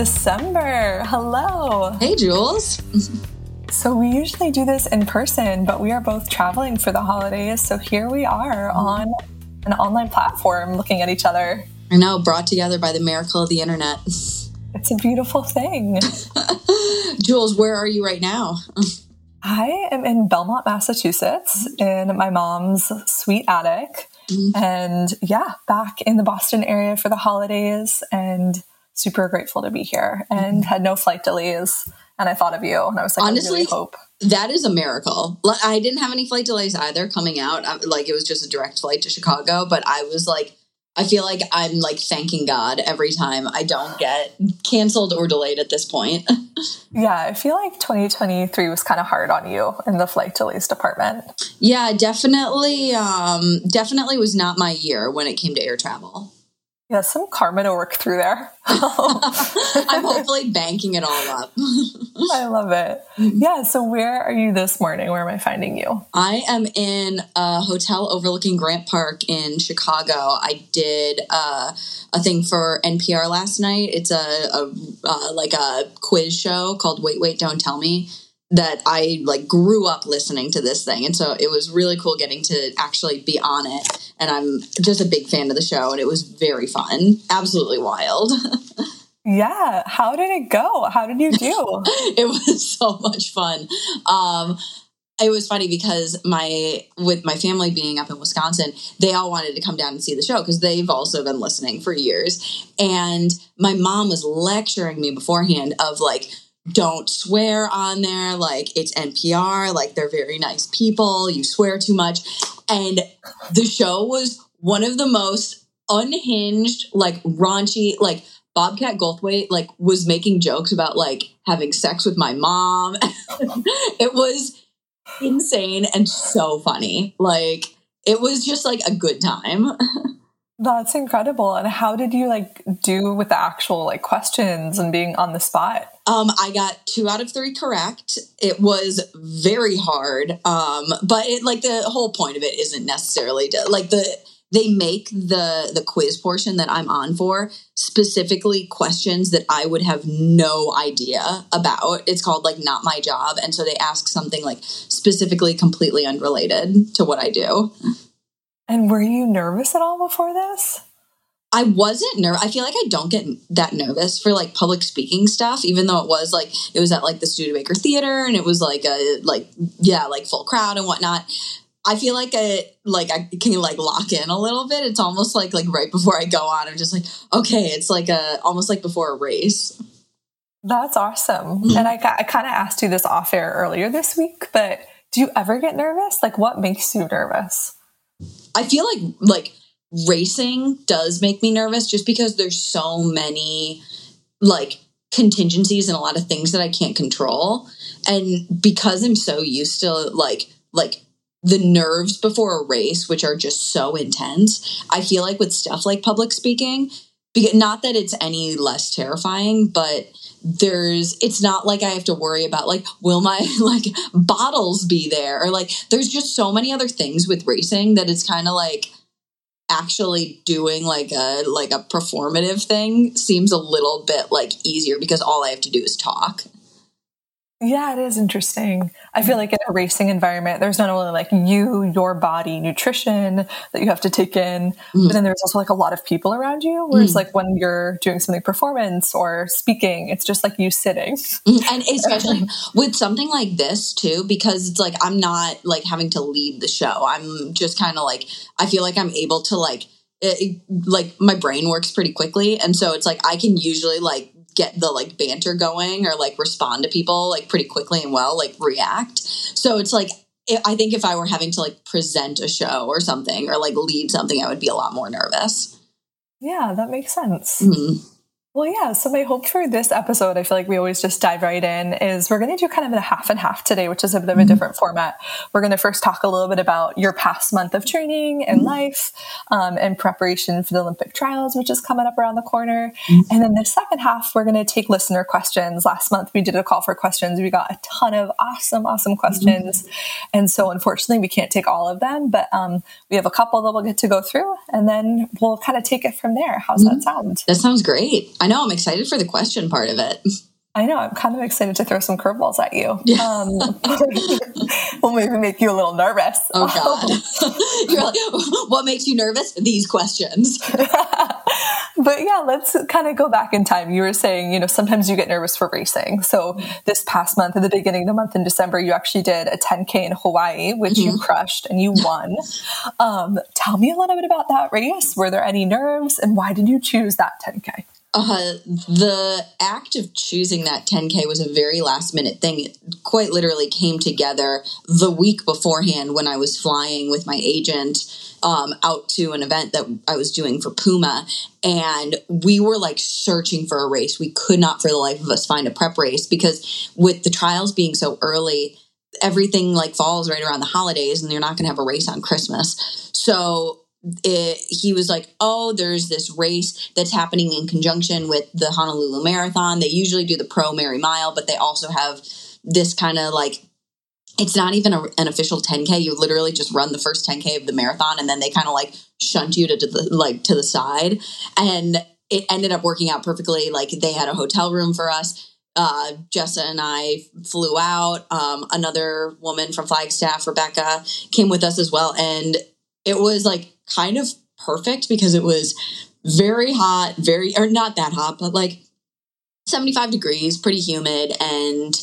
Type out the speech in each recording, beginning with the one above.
December. Hello. Hey, Jules. So, we usually do this in person, but we are both traveling for the holidays. So, here we are on an online platform looking at each other. I know, brought together by the miracle of the internet. It's a beautiful thing. Jules, where are you right now? I am in Belmont, Massachusetts, in my mom's sweet attic. Mm-hmm. And yeah, back in the Boston area for the holidays and super grateful to be here and mm-hmm. had no flight delays. And I thought of you and I was like, Honestly, I really hope. That is a miracle. I didn't have any flight delays either coming out. Like it was just a direct flight to Chicago, but I was like, I feel like I'm like thanking God every time I don't get canceled or delayed at this point. yeah, I feel like 2023 was kind of hard on you in the flight delays department. Yeah, definitely um definitely was not my year when it came to air travel. Yeah, some karma to work through there. I'm hopefully banking it all up. I love it. Yeah, so where are you this morning? Where am I finding you? I am in a hotel overlooking Grant Park in Chicago. I did uh, a thing for NPR last night. It's a, a uh, like a quiz show called Wait Wait Don't Tell Me that I like grew up listening to this thing. And so it was really cool getting to actually be on it. And I'm just a big fan of the show and it was very fun. Absolutely wild. yeah. How did it go? How did you do? it was so much fun. Um, it was funny because my with my family being up in Wisconsin, they all wanted to come down and see the show because they've also been listening for years. And my mom was lecturing me beforehand of like don't swear on there. Like it's NPR, like they're very nice people. You swear too much. And the show was one of the most unhinged, like raunchy, like Bobcat Goldthwait like was making jokes about like having sex with my mom. it was insane and so funny. Like it was just like a good time. That's incredible. And how did you like do with the actual like questions and being on the spot? Um, I got two out of three correct. It was very hard. Um, but it like the whole point of it isn't necessarily to, like the they make the the quiz portion that I'm on for specifically questions that I would have no idea about. It's called like not my job and so they ask something like specifically completely unrelated to what I do. And were you nervous at all before this? I wasn't nervous. I feel like I don't get that nervous for like public speaking stuff, even though it was like it was at like the Studebaker Theater and it was like a like yeah like full crowd and whatnot. I feel like I like I can like lock in a little bit. It's almost like like right before I go on, I'm just like okay, it's like a almost like before a race. That's awesome. Mm-hmm. And I I kind of asked you this off air earlier this week, but do you ever get nervous? Like what makes you nervous? I feel like like racing does make me nervous just because there's so many like contingencies and a lot of things that I can't control. And because I'm so used to like like the nerves before a race, which are just so intense, I feel like with stuff like public speaking, because not that it's any less terrifying, but there's it's not like I have to worry about like will my like bottles be there or like there's just so many other things with racing that it's kind of like actually doing like a like a performative thing seems a little bit like easier because all I have to do is talk. Yeah, it is interesting. I feel like in a racing environment, there's not only like you, your body, nutrition that you have to take in, mm. but then there's also like a lot of people around you. Whereas mm. like when you're doing something performance or speaking, it's just like you sitting. Mm, and especially with something like this too, because it's like I'm not like having to lead the show. I'm just kind of like I feel like I'm able to like it, like my brain works pretty quickly, and so it's like I can usually like get the like banter going or like respond to people like pretty quickly and well, like react. So it's like I think if I were having to like present a show or something or like lead something, I would be a lot more nervous. Yeah, that makes sense. Mm-hmm. Well, yeah. So my hope for this episode, I feel like we always just dive right in, is we're going to do kind of a half and half today, which is a bit of a mm-hmm. different format. We're going to first talk a little bit about your past month of training and mm-hmm. life um, and preparation for the Olympic trials, which is coming up around the corner. Mm-hmm. And then the second half, we're going to take listener questions. Last month, we did a call for questions. We got a ton of awesome, awesome questions. And so unfortunately, we can't take all of them, but um, we have a couple that we'll get to go through and then we'll kind of take it from there. How's that sound? That sounds great. I know. I'm excited for the question part of it. I know. I'm kind of excited to throw some curveballs at you. Yeah. Um, will maybe make you a little nervous. Oh God! You're like, what makes you nervous? These questions. but yeah, let's kind of go back in time. You were saying, you know, sometimes you get nervous for racing. So this past month, at the beginning of the month in December, you actually did a 10k in Hawaii, which mm-hmm. you crushed and you won. um, tell me a little bit about that race. Were there any nerves, and why did you choose that 10k? Uh, the act of choosing that 10K was a very last minute thing. It quite literally came together the week beforehand when I was flying with my agent um, out to an event that I was doing for Puma. And we were like searching for a race. We could not for the life of us find a prep race because with the trials being so early, everything like falls right around the holidays and you're not going to have a race on Christmas. So it, he was like, "Oh, there's this race that's happening in conjunction with the Honolulu Marathon. They usually do the Pro Mary Mile, but they also have this kind of like it's not even a, an official 10k. You literally just run the first 10k of the marathon, and then they kind of like shunt you to, to the like to the side. And it ended up working out perfectly. Like they had a hotel room for us." uh, Jessa and I flew out. Um, another woman from Flagstaff, Rebecca, came with us as well. And it was like kind of perfect because it was very hot, very, or not that hot, but like 75 degrees, pretty humid, and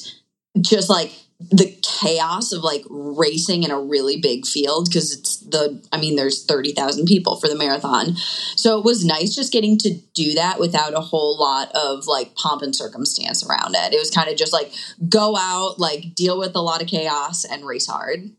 just like the chaos of like racing in a really big field because it's the I mean there's 30,000 people for the marathon. So it was nice just getting to do that without a whole lot of like pomp and circumstance around it. It was kind of just like go out, like deal with a lot of chaos and race hard.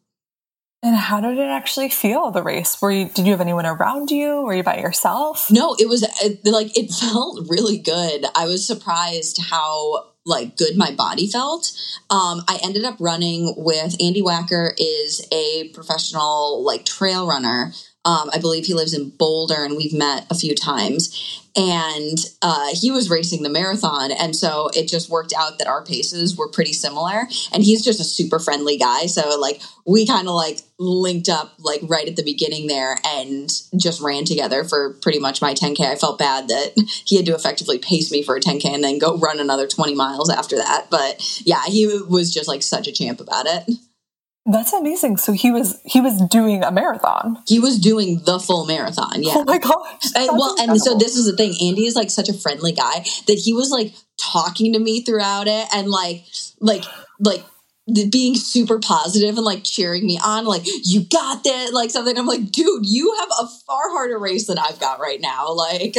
And how did it actually feel the race? Were you did you have anyone around you? Were you by yourself? No, it was like it felt really good. I was surprised how like good my body felt. Um, I ended up running with Andy Wacker is a professional like trail runner. Um, I believe he lives in Boulder, and we've met a few times and uh, he was racing the marathon and so it just worked out that our paces were pretty similar. And he's just a super friendly guy so like we kind of like linked up like right at the beginning there and just ran together for pretty much my 10k i felt bad that he had to effectively pace me for a 10k and then go run another 20 miles after that but yeah he was just like such a champ about it that's amazing. So he was he was doing a marathon. He was doing the full marathon. Yeah. Oh my gosh. And, well, incredible. and so this is the thing. Andy is like such a friendly guy that he was like talking to me throughout it and like like like being super positive and like cheering me on like you got this like something i'm like dude you have a far harder race than i've got right now like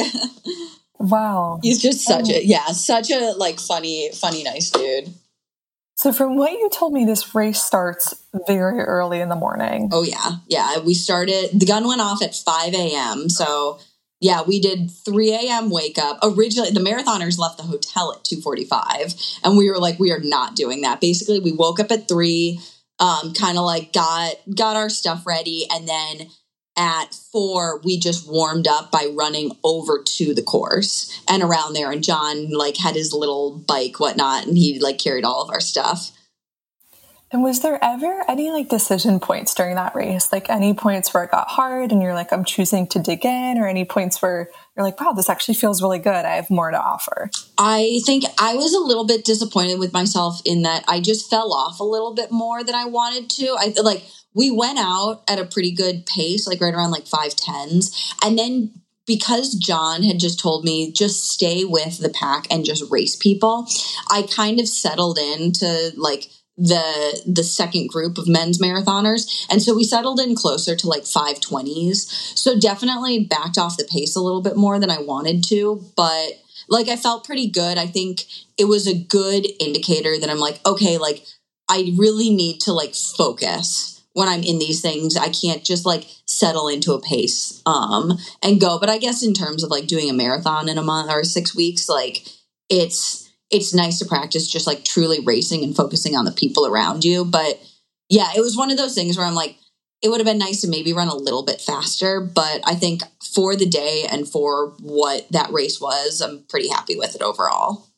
wow he's just such oh. a yeah such a like funny funny nice dude so, from what you told me, this race starts very early in the morning. Oh, yeah. Yeah. We started, the gun went off at 5 a.m. So, yeah, we did 3 a.m. wake up. Originally, the marathoners left the hotel at 2:45, and we were like, we are not doing that. Basically, we woke up at three, um, kind of like got got our stuff ready, and then at four, we just warmed up by running over to the course and around there. And John like had his little bike, whatnot, and he like carried all of our stuff. And was there ever any like decision points during that race? Like any points where it got hard and you're like, I'm choosing to dig in, or any points where you're like, wow, this actually feels really good. I have more to offer? I think I was a little bit disappointed with myself in that I just fell off a little bit more than I wanted to. I like we went out at a pretty good pace, like right around like five tens. And then because John had just told me just stay with the pack and just race people, I kind of settled into like the the second group of men's marathoners. And so we settled in closer to like 520s so definitely backed off the pace a little bit more than i wanted to but like i felt pretty good. I think it was a good indicator that i'm like okay like i really need to like focus when I'm in these things. I can't just like settle into a pace um and go. But I guess in terms of like doing a marathon in a month or six weeks, like it's it's nice to practice just like truly racing and focusing on the people around you. But yeah, it was one of those things where I'm like, it would have been nice to maybe run a little bit faster, but I think for the day and for what that race was, I'm pretty happy with it overall.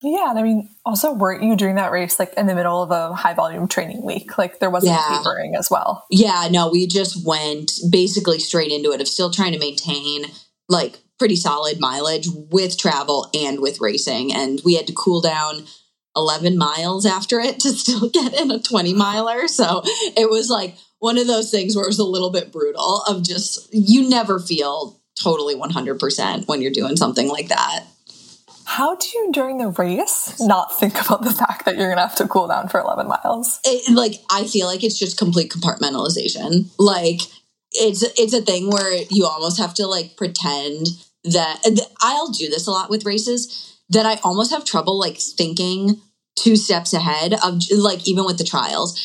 Yeah, and I mean, also, weren't you during that race like in the middle of a high volume training week? Like there wasn't yeah. tapering as well. Yeah, no, we just went basically straight into it of still trying to maintain like pretty solid mileage with travel and with racing. And we had to cool down 11 miles after it to still get in a 20 miler. So it was like one of those things where it was a little bit brutal of just, you never feel totally 100% when you're doing something like that. How do you, during the race, not think about the fact that you're going to have to cool down for 11 miles? It, like, I feel like it's just complete compartmentalization. Like, it's it's a thing where you almost have to like pretend that I'll do this a lot with races that I almost have trouble like thinking two steps ahead of like even with the trials.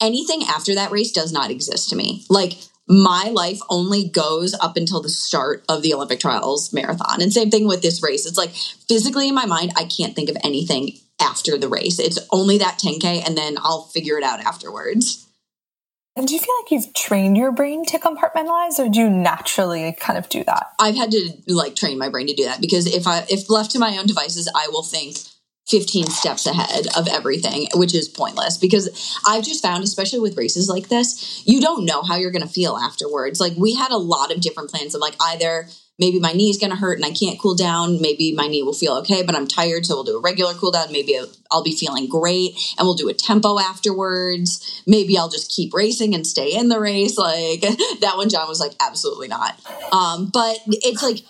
Anything after that race does not exist to me. Like my life only goes up until the start of the Olympic trials marathon. And same thing with this race. It's like physically in my mind, I can't think of anything after the race. It's only that 10K and then I'll figure it out afterwards. And do you feel like you've trained your brain to compartmentalize or do you naturally kind of do that? I've had to like train my brain to do that because if I if left to my own devices, I will think 15 steps ahead of everything, which is pointless because I've just found, especially with races like this, you don't know how you're going to feel afterwards. Like, we had a lot of different plans of like either maybe my knee is going to hurt and I can't cool down. Maybe my knee will feel okay, but I'm tired. So we'll do a regular cool down. Maybe I'll be feeling great and we'll do a tempo afterwards. Maybe I'll just keep racing and stay in the race. Like that one, John was like, absolutely not. Um, but it's like,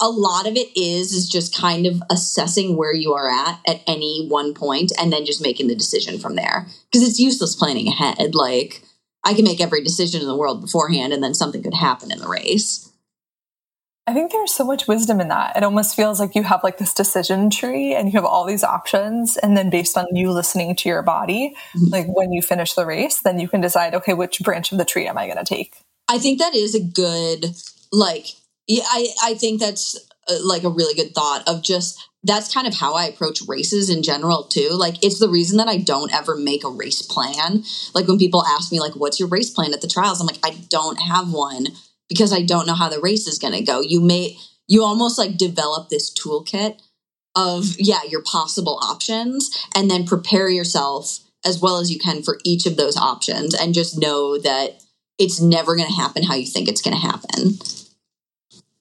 a lot of it is is just kind of assessing where you are at at any one point and then just making the decision from there because it's useless planning ahead like i can make every decision in the world beforehand and then something could happen in the race I think there's so much wisdom in that. It almost feels like you have like this decision tree and you have all these options. And then based on you listening to your body, mm-hmm. like when you finish the race, then you can decide, okay, which branch of the tree am I going to take? I think that is a good, like, yeah, I, I think that's uh, like a really good thought of just that's kind of how I approach races in general too. Like it's the reason that I don't ever make a race plan. Like when people ask me like what's your race plan at the trials, I'm like I don't have one because I don't know how the race is going to go. You may, you almost like develop this toolkit of, yeah, your possible options and then prepare yourself as well as you can for each of those options and just know that it's never going to happen how you think it's going to happen.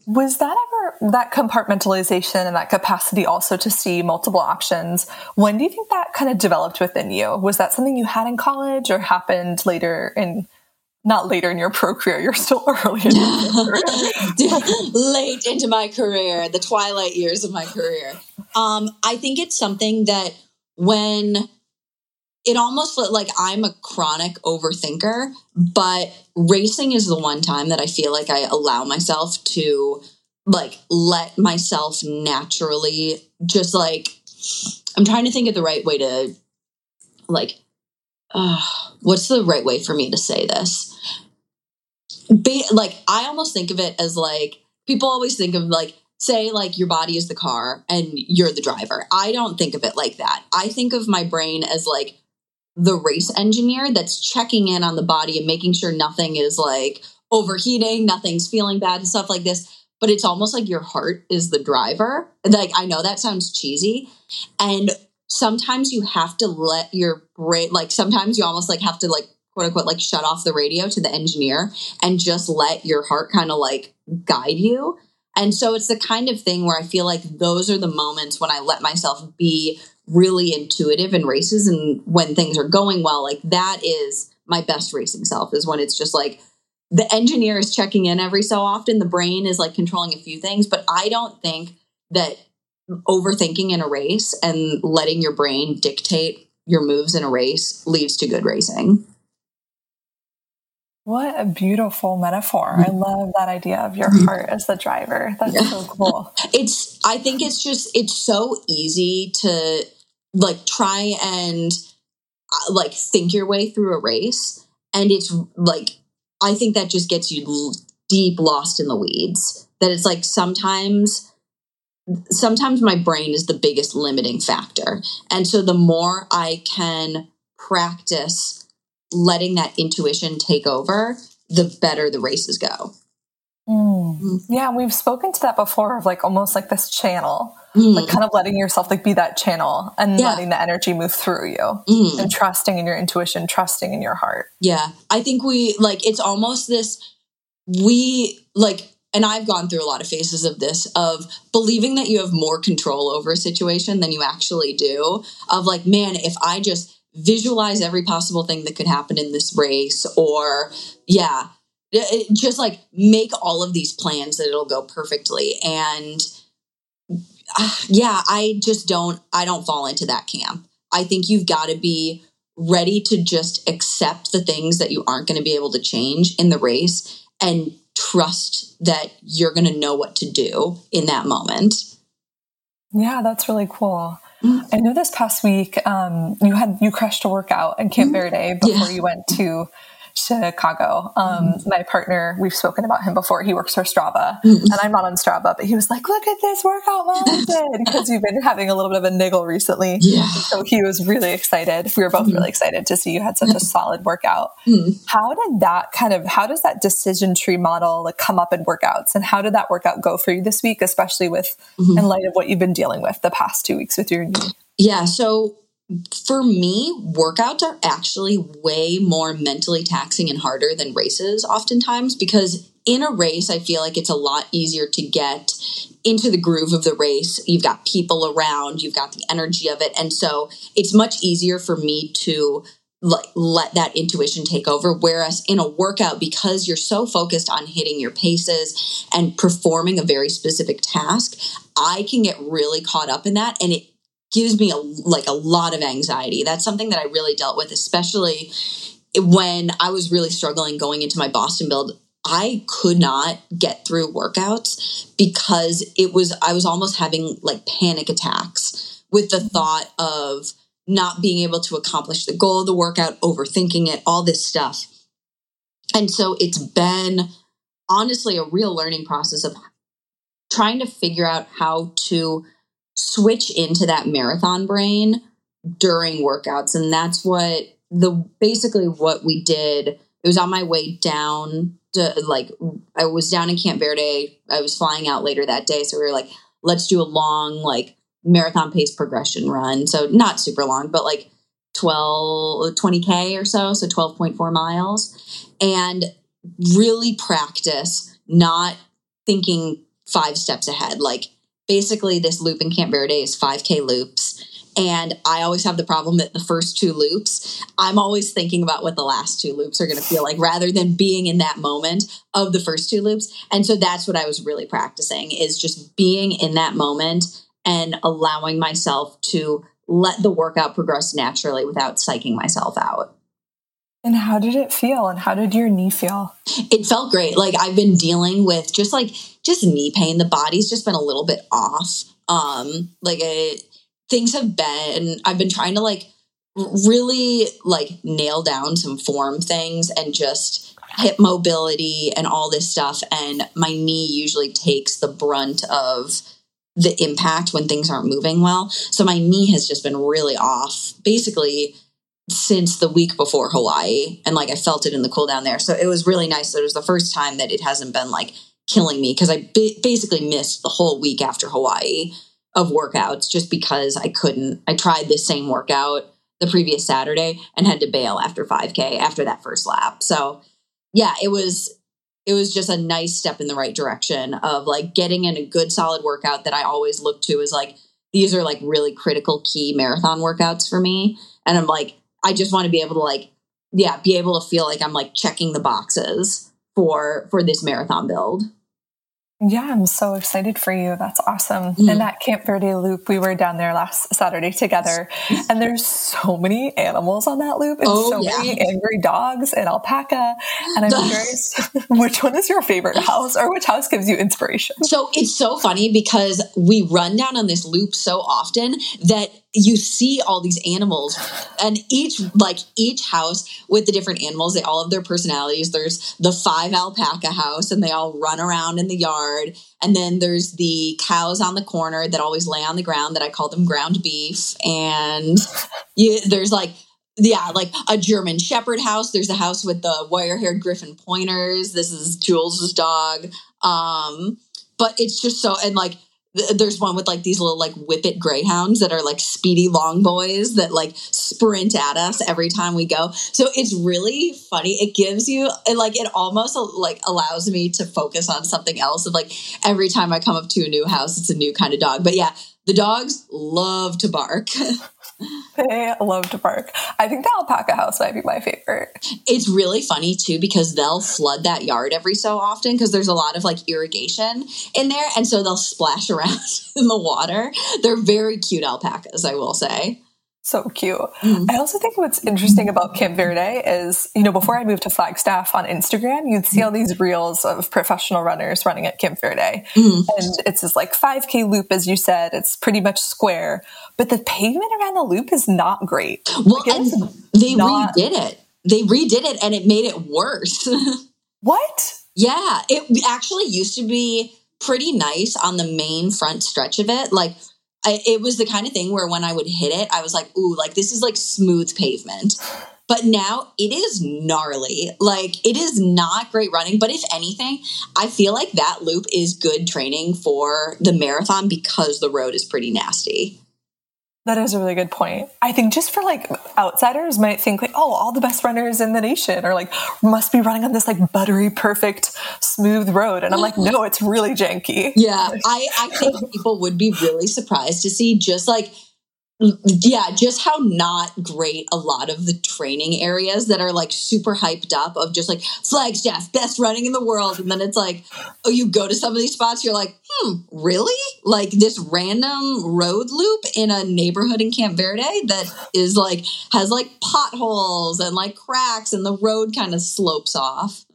Was that ever that compartmentalization and that capacity also to see multiple options? When do you think that kind of developed within you? Was that something you had in college or happened later in not later in your pro career. You're still early in Late into my career, the twilight years of my career. Um, I think it's something that when it almost like I'm a chronic overthinker, but racing is the one time that I feel like I allow myself to like let myself naturally just like I'm trying to think of the right way to like uh, what's the right way for me to say this? Be, like I almost think of it as like people always think of like say like your body is the car and you're the driver. I don't think of it like that. I think of my brain as like the race engineer that's checking in on the body and making sure nothing is like overheating, nothing's feeling bad and stuff like this. But it's almost like your heart is the driver. Like I know that sounds cheesy. And sometimes you have to let your brain like sometimes you almost like have to like quote unquote like shut off the radio to the engineer and just let your heart kind of like guide you and so it's the kind of thing where i feel like those are the moments when i let myself be really intuitive in races and when things are going well like that is my best racing self is when it's just like the engineer is checking in every so often the brain is like controlling a few things but i don't think that overthinking in a race and letting your brain dictate your moves in a race leads to good racing. What a beautiful metaphor. I mm-hmm. love that idea of your mm-hmm. heart as the driver. That's yeah. so cool. It's I think it's just it's so easy to like try and uh, like think your way through a race and it's like I think that just gets you deep lost in the weeds. That it's like sometimes sometimes my brain is the biggest limiting factor. And so the more I can practice letting that intuition take over, the better the races go. Mm. Mm. Yeah, we've spoken to that before of like almost like this channel, mm. like kind of letting yourself like be that channel and yeah. letting the energy move through you mm. and trusting in your intuition, trusting in your heart. Yeah. I think we like it's almost this we like and I've gone through a lot of phases of this of believing that you have more control over a situation than you actually do. Of like, man, if I just visualize every possible thing that could happen in this race, or yeah, just like make all of these plans that it'll go perfectly. And uh, yeah, I just don't, I don't fall into that camp. I think you've got to be ready to just accept the things that you aren't going to be able to change in the race and trust that you're going to know what to do in that moment. Yeah, that's really cool. Mm-hmm. I know this past week um, you had you crushed a workout in Camp mm-hmm. Verde before yeah. you went to Chicago. Um, mm-hmm. My partner, we've spoken about him before. He works for Strava, mm-hmm. and I'm not on Strava, but he was like, "Look at this workout mom did," because you've been having a little bit of a niggle recently. Yeah. So he was really excited. We were both mm-hmm. really excited to see you had such a solid workout. Mm-hmm. How did that kind of? How does that decision tree model like come up in workouts, and how did that workout go for you this week, especially with mm-hmm. in light of what you've been dealing with the past two weeks with your knee? Yeah. So for me, workouts are actually way more mentally taxing and harder than races oftentimes because in a race, I feel like it's a lot easier to get into the groove of the race. You've got people around, you've got the energy of it. And so it's much easier for me to let that intuition take over whereas in a workout because you're so focused on hitting your paces and performing a very specific task i can get really caught up in that and it gives me a, like a lot of anxiety. That's something that I really dealt with, especially when I was really struggling going into my Boston build. I could not get through workouts because it was, I was almost having like panic attacks with the thought of not being able to accomplish the goal of the workout, overthinking it, all this stuff. And so it's been honestly a real learning process of trying to figure out how to switch into that marathon brain during workouts. And that's what the basically what we did it was on my way down to like i was down in camp verde. I was flying out later that day. So we were like let's do a long like marathon pace progression run. So not super long but like 12 20k or so so 12.4 miles. And really practice not thinking five steps ahead. Like basically this loop in Camp Verde is 5K loops. And I always have the problem that the first two loops, I'm always thinking about what the last two loops are going to feel like rather than being in that moment of the first two loops. And so that's what I was really practicing is just being in that moment and allowing myself to let the workout progress naturally without psyching myself out. And how did it feel? And how did your knee feel? It felt great. Like I've been dealing with just like just knee pain. The body's just been a little bit off. Um, like it, things have been. I've been trying to like really like nail down some form things and just hip mobility and all this stuff. And my knee usually takes the brunt of the impact when things aren't moving well. So my knee has just been really off. Basically since the week before Hawaii. And like I felt it in the cool down there. So it was really nice it was the first time that it hasn't been like killing me because I b- basically missed the whole week after Hawaii of workouts just because I couldn't. I tried the same workout the previous Saturday and had to bail after 5K after that first lap. So yeah, it was it was just a nice step in the right direction of like getting in a good solid workout that I always look to as like these are like really critical key marathon workouts for me. And I'm like, I just want to be able to like, yeah, be able to feel like I'm like checking the boxes for for this marathon build. Yeah, I'm so excited for you. That's awesome. Mm. And that Camp Verde loop, we were down there last Saturday together, and there's so many animals on that loop, and oh, so yeah. many angry dogs and alpaca. And I'm curious, which one is your favorite house, or which house gives you inspiration? So it's so funny because we run down on this loop so often that you see all these animals and each like each house with the different animals they all have their personalities there's the five alpaca house and they all run around in the yard and then there's the cows on the corner that always lay on the ground that i call them ground beef and you, there's like yeah, like a German Shepherd house. There's a house with the wire-haired Griffon pointers. This is Jules's dog. Um, but it's just so and like there's one with like these little like whippet greyhounds that are like speedy long boys that like sprint at us every time we go. So it's really funny. It gives you it, like it almost like allows me to focus on something else of like every time i come up to a new house it's a new kind of dog. But yeah the dogs love to bark they love to bark. I think the alpaca house might be my favorite. It's really funny too because they'll flood that yard every so often because there's a lot of like irrigation in there. And so they'll splash around in the water. They're very cute alpacas, I will say so cute. Mm. I also think what's interesting about Camp Verde is, you know, before I moved to Flagstaff on Instagram, you'd see all these reels of professional runners running at Camp Verde. Mm. And it's this like 5K loop, as you said, it's pretty much square, but the pavement around the loop is not great. Well, like, and they not... redid it. They redid it and it made it worse. what? Yeah. It actually used to be pretty nice on the main front stretch of it. Like, I, it was the kind of thing where when I would hit it, I was like, ooh, like this is like smooth pavement. But now it is gnarly. Like it is not great running. But if anything, I feel like that loop is good training for the marathon because the road is pretty nasty. That is a really good point. I think just for like outsiders might think like, oh, all the best runners in the nation are like must be running on this like buttery, perfect, smooth road. And I'm like, no, it's really janky. Yeah. I, I think people would be really surprised to see just like yeah, just how not great a lot of the training areas that are like super hyped up of just like Flagstaff, best running in the world. And then it's like, oh, you go to some of these spots, you're like, hmm, really? Like this random road loop in a neighborhood in Camp Verde that is like, has like potholes and like cracks and the road kind of slopes off.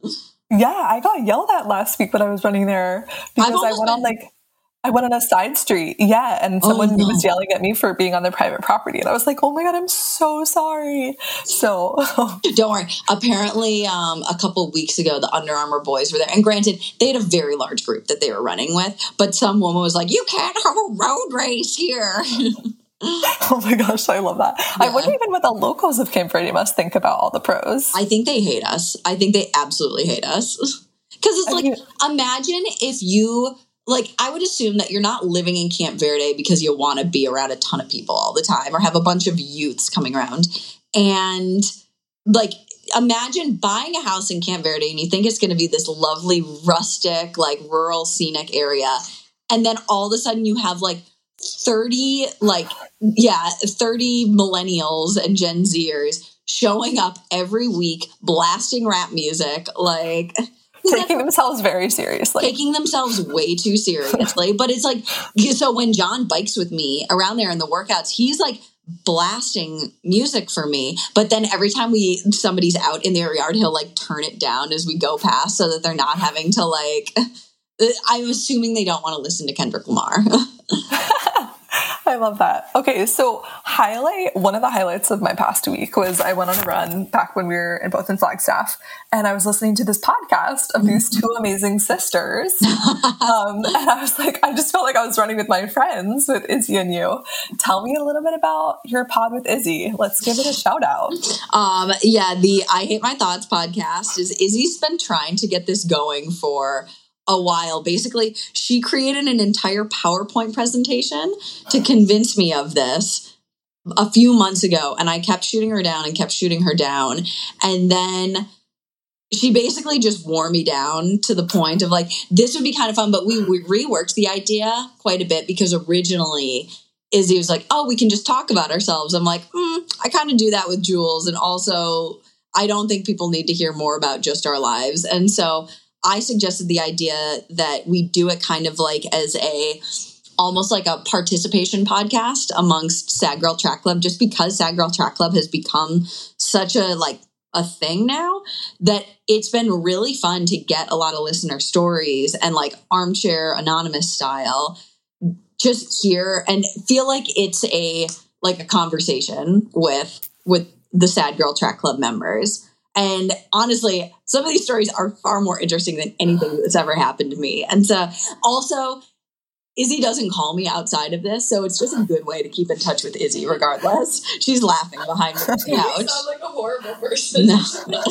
Yeah, I got yelled at last week when I was running there because I went been- on like I went on a side street, yeah, and oh, someone oh, no. was yelling at me for being on their private property, and I was like, "Oh my god, I'm so sorry." So don't worry. Apparently, um, a couple weeks ago, the Under Armour boys were there, and granted, they had a very large group that they were running with, but some woman was like, "You can't have a road race here." oh my gosh, I love that. Yeah. I wonder even what the locals of Camp Verde must think about all the pros. I think they hate us. I think they absolutely hate us. Because it's I like, mean, imagine if you like I would assume that you're not living in Camp Verde because you want to be around a ton of people all the time or have a bunch of youths coming around. And like imagine buying a house in Camp Verde and you think it's going to be this lovely rustic like rural scenic area and then all of a sudden you have like 30 like yeah 30 millennials and gen zers showing up every week blasting rap music like taking themselves very seriously. Taking themselves way too seriously. but it's like, so when John bikes with me around there in the workouts, he's like blasting music for me. But then every time we somebody's out in their yard, he'll like turn it down as we go past so that they're not having to like. I'm assuming they don't want to listen to Kendrick Lamar. I love that. Okay, so highlight one of the highlights of my past week was I went on a run back when we were in both in Flagstaff, and I was listening to this podcast of these two amazing sisters, um, and I was like, I just felt like I was running with my friends with Izzy and you. Tell me a little bit about your pod with Izzy. Let's give it a shout out. Um, yeah, the I Hate My Thoughts podcast is Izzy's been trying to get this going for a while. Basically, she created an entire PowerPoint presentation to convince me of this a few months ago. And I kept shooting her down and kept shooting her down. And then she basically just wore me down to the point of like, this would be kind of fun. But we, we reworked the idea quite a bit because originally, Izzy was like, oh, we can just talk about ourselves. I'm like, mm, I kind of do that with Jules. And also, I don't think people need to hear more about just our lives. And so I suggested the idea that we do it kind of like as a almost like a participation podcast amongst Sad Girl Track Club, just because Sad Girl Track Club has become such a like a thing now that it's been really fun to get a lot of listener stories and like armchair anonymous style just hear and feel like it's a like a conversation with with the sad girl track club members and honestly, some of these stories are far more interesting than anything that's ever happened to me. And so also, Izzy doesn't call me outside of this, so it's just a good way to keep in touch with Izzy regardless. She's laughing behind the couch. You sound like a horrible person. No.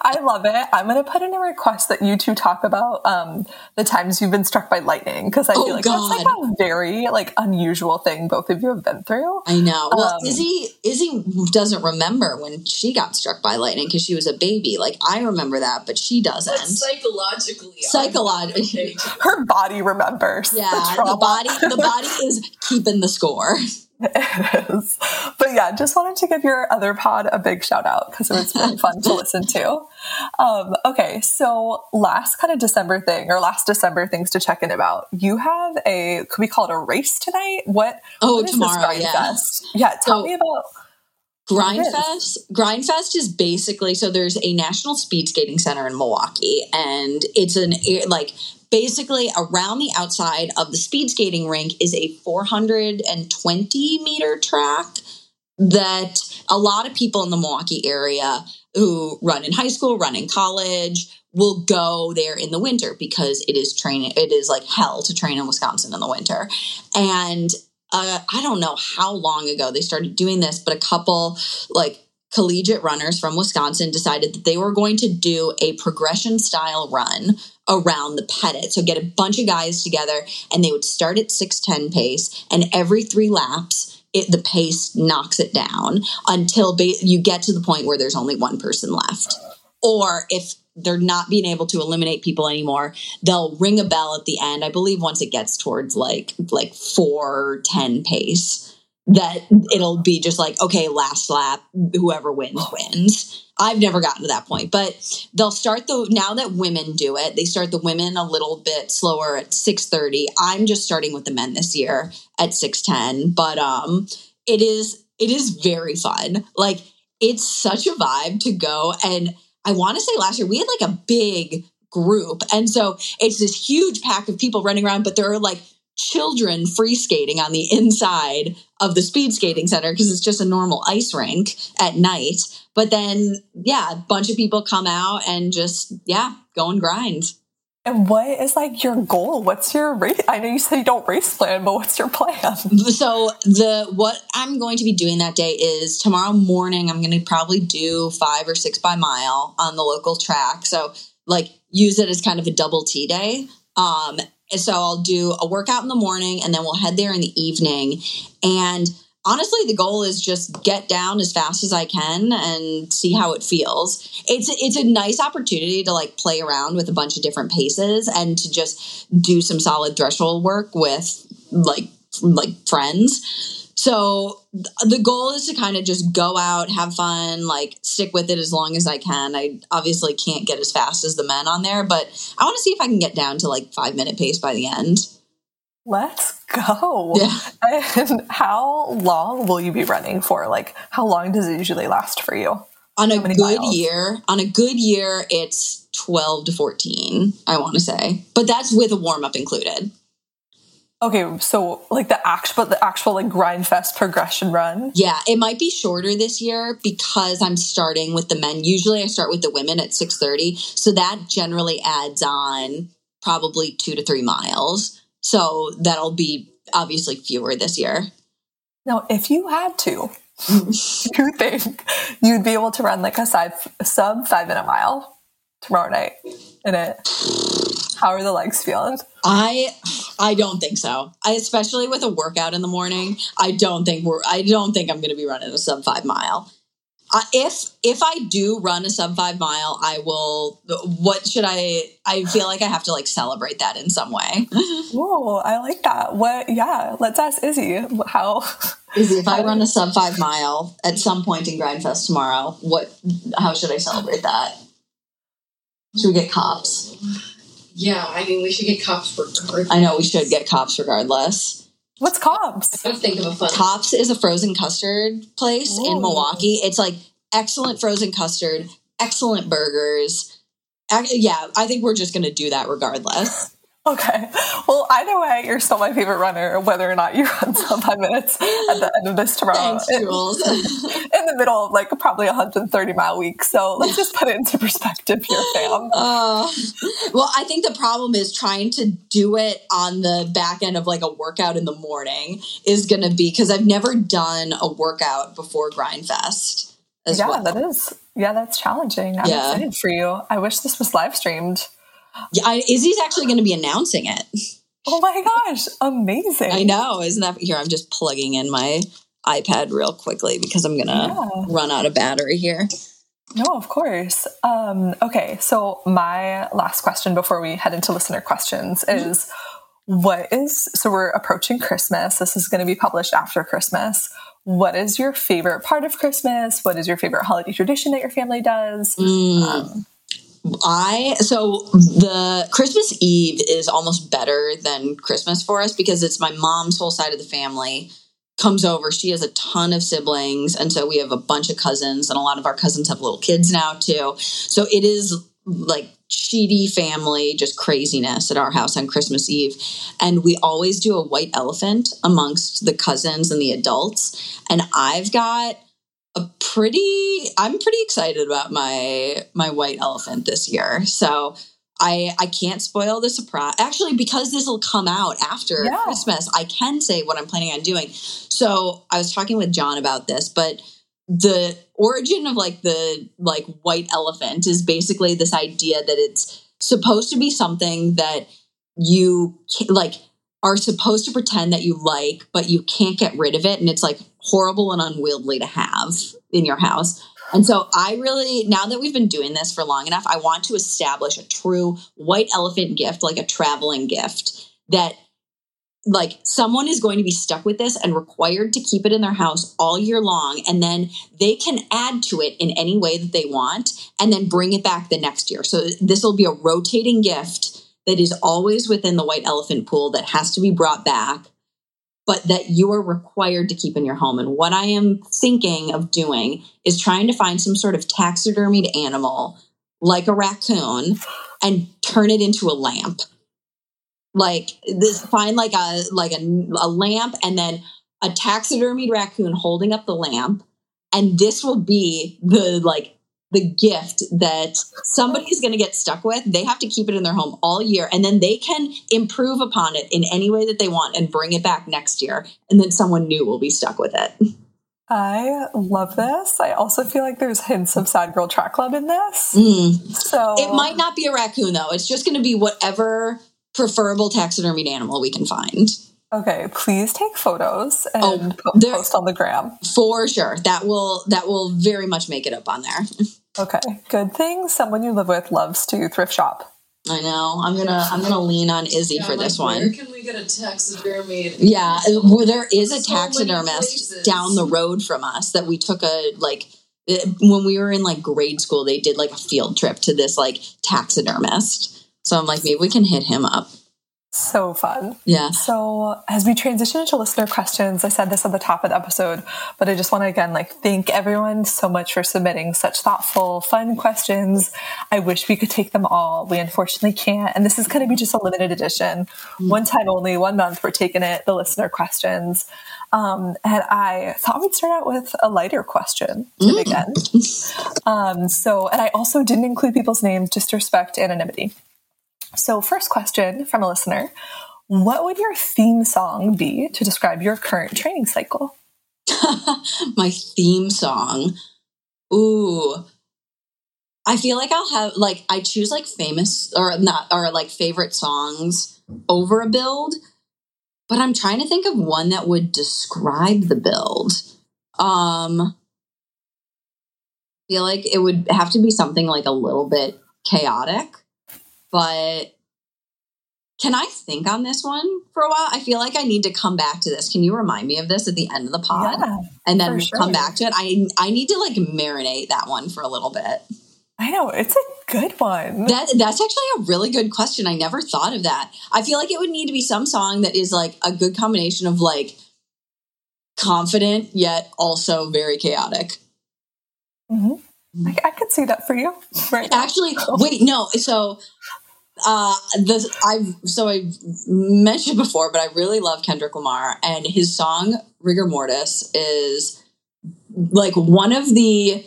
I love it. I'm going to put in a request that you two talk about um, the times you've been struck by lightning because I Oh, feel like that's like a very like unusual thing both of you have been through. I know. Well, Um, Izzy Izzy doesn't remember when she got struck by lightning because she was a baby. Like I remember that, but she doesn't. psychologically, Psychologically. Her body remembers. Yeah, the, the body the body is keeping the score. It is. But yeah, just wanted to give your other pod a big shout out because it was really fun to listen to. Um, okay, so last kind of December thing or last December things to check in about. You have a could we call it a race tonight? What? Oh, what tomorrow, yeah. Fest? Yeah, tell So- me about. Grindfest. Grindfest is basically so there's a national speed skating center in Milwaukee, and it's an like basically around the outside of the speed skating rink is a 420 meter track that a lot of people in the Milwaukee area who run in high school, run in college, will go there in the winter because it is training. It is like hell to train in Wisconsin in the winter, and uh, I don't know how long ago they started doing this, but a couple like collegiate runners from Wisconsin decided that they were going to do a progression style run around the Pettit. So get a bunch of guys together and they would start at 610 pace and every 3 laps it, the pace knocks it down until ba- you get to the point where there's only one person left. Or if they're not being able to eliminate people anymore, they'll ring a bell at the end. I believe once it gets towards like like 410 pace that it'll be just like okay last lap whoever wins wins. I've never gotten to that point but they'll start the now that women do it they start the women a little bit slower at 6.30 i'm just starting with the men this year at 6.10 but um it is it is very fun. Like it's such a vibe to go and i want to say last year we had like a big group and so it's this huge pack of people running around but there are like children free skating on the inside of the speed skating center because it's just a normal ice rink at night. But then, yeah, a bunch of people come out and just, yeah, go and grind. And what is like your goal? What's your race? I know you said you don't race plan, but what's your plan? So the what I'm going to be doing that day is tomorrow morning I'm going to probably do 5 or 6 by mile on the local track. So like use it as kind of a double T day. Um and so I'll do a workout in the morning and then we'll head there in the evening and honestly the goal is just get down as fast as I can and see how it feels. It's it's a nice opportunity to like play around with a bunch of different paces and to just do some solid threshold work with like like friends. So the goal is to kind of just go out, have fun, like stick with it as long as I can. I obviously can't get as fast as the men on there, but I want to see if I can get down to like 5 minute pace by the end. Let's go. Yeah. And how long will you be running for? Like, how long does it usually last for you? On a good miles? year, on a good year, it's 12 to 14, I want to say. But that's with a warm up included. Okay, so like the actual, the actual like grind fest progression run. Yeah, it might be shorter this year because I'm starting with the men. Usually I start with the women at 6:30, so that generally adds on probably 2 to 3 miles. So that'll be obviously fewer this year. Now, if you had to, you think you'd be able to run like a side, sub five minute mile tomorrow night in it? How are the legs feeling? I I don't think so. I especially with a workout in the morning, I don't think we're I don't think I'm going to be running a sub 5 mile. Uh, if if I do run a sub 5 mile, I will what should I I feel like I have to like celebrate that in some way. Whoa, I like that. What? Yeah, let's ask Izzy how. Izzy, if I run a sub 5 mile at some point in Grindfest tomorrow, what how should I celebrate that? Should we get Kopp's? Yeah, I mean, we should get Kopp's for guard. I know we should get Kopp's regardless. What's Kopp's? Let's think of a fun. Kopp's is a frozen custard place Ooh. in Milwaukee. It's like excellent frozen custard, excellent burgers. Yeah, I think we're just going to do that regardless. Okay. Well, either way, you're still my favorite runner, whether or not you run some five minutes at the end of this tomorrow. Thanks, Jules. in the middle of like probably a 130 mile week. So let's just put it into perspective here, fam. Uh, well, I think the problem is trying to do it on the back end of like a workout in the morning is going to be because I've never done a workout before Grindfest. As yeah, well. that is. Yeah, that's challenging. I'm Yeah. excited for you. I wish this was live streamed. Yeah, I, Izzy's actually going to be announcing it. Oh my gosh, amazing. I know, isn't that here? I'm just plugging in my iPad real quickly because I'm gonna Yeah. run out of battery here. No, of course. Um, okay, so my last question before we head into listener questions is what is so we're approaching Christmas. This is going to be published after Christmas. What is your favorite part of Christmas? What is your favorite holiday tradition that your family does? Mm. Um, I so the Christmas Eve is almost better than Christmas for us because it's my mom's whole side of the family comes over. She has a ton of siblings, and so we have a bunch of cousins, and a lot of our cousins have little kids now too. So it is like cheaty family, just craziness at our house on Christmas Eve. And we always do a white elephant amongst the cousins and the adults. And I've got a pretty I'm pretty excited about my my white elephant this year. So I I can't spoil the surprise. Actually, because this will come out after Yeah. Christmas, I can say what I'm planning on doing. So I was talking with John about this, but the origin of like the like white elephant is basically this idea that it's supposed to be something that you like are supposed to pretend that you like but you can't get rid of it and it's like horrible and unwieldy to have in your house. And so i really now that we've been doing this for long enough i want to establish a true white elephant gift like a traveling gift that like someone is going to be stuck with this and required to keep it in their house all year long and then they can add to it in any way that they want and then bring it back the next year. So this will be a rotating gift that is always within the white elephant pool that has to be brought back but that you are required to keep in your home. And what i am thinking of doing is trying to find some sort of taxidermied animal like a raccoon and turn it into a lamp. Like this find like a like a, a lamp and then a taxidermied raccoon holding up the lamp and this will be the like the gift that somebody is going to get stuck with they have to keep it in their home all year and then they can improve upon it in any way that they want and bring it back next year and then someone new will be stuck with it I love this. I also feel like there's hints of Sad Girl Track Club in this. Mm. So it might not be a raccoon though it's just going to be whatever preferable taxidermied animal we can find Okay, please take photos and Oh, post on the gram. for sure that will that will very much make it up on there Okay, good thing someone you live with loves to thrift shop. I know. I'm gonna I'm gonna lean on Izzy Yeah, for this like, one. Where can we get a taxidermied? Yeah, uh, well, there is a So taxidermist down the road from us that we took a like uh, when we were in like grade school. They did like a field trip to this like taxidermist. So I'm like, maybe we can hit him up. So fun. Yeah. So, as we transition into listener questions, I said this at the top of the episode, but I just want to again like thank everyone so much for submitting such thoughtful, fun questions. I wish we could take them all. We unfortunately can't, and this is going to be just a limited edition, one time only, one month. We're taking it, the listener questions, um, and I thought we'd start out with a lighter question to begin. Um, so, and I also didn't include people's names just to respect anonymity. So, first question from a listener What would your theme song be to describe your current training cycle? My theme song. Ooh. I feel like I'll have like I choose like famous or not or like favorite songs over a build, but I'm trying to think of one that would describe the build. Um I feel like it would have to be something like a little bit chaotic, but can I think on this one for a while? I feel like I need to come back to this. Can you remind me of this at the end of the pod? Yeah, and then sure. come back to it. I I need to like marinate that one for a little bit. I know, it's a good one. That that's actually a really good question. I never thought of that. I feel like it would need to be some song that is like a good combination of like confident yet also very chaotic. Mhm. I, I could see that for you right now. Actually, wait, no. So uh, this I've so I mentioned before, but I really love Kendrick Lamar, and his song "Rigamortus" is like one of the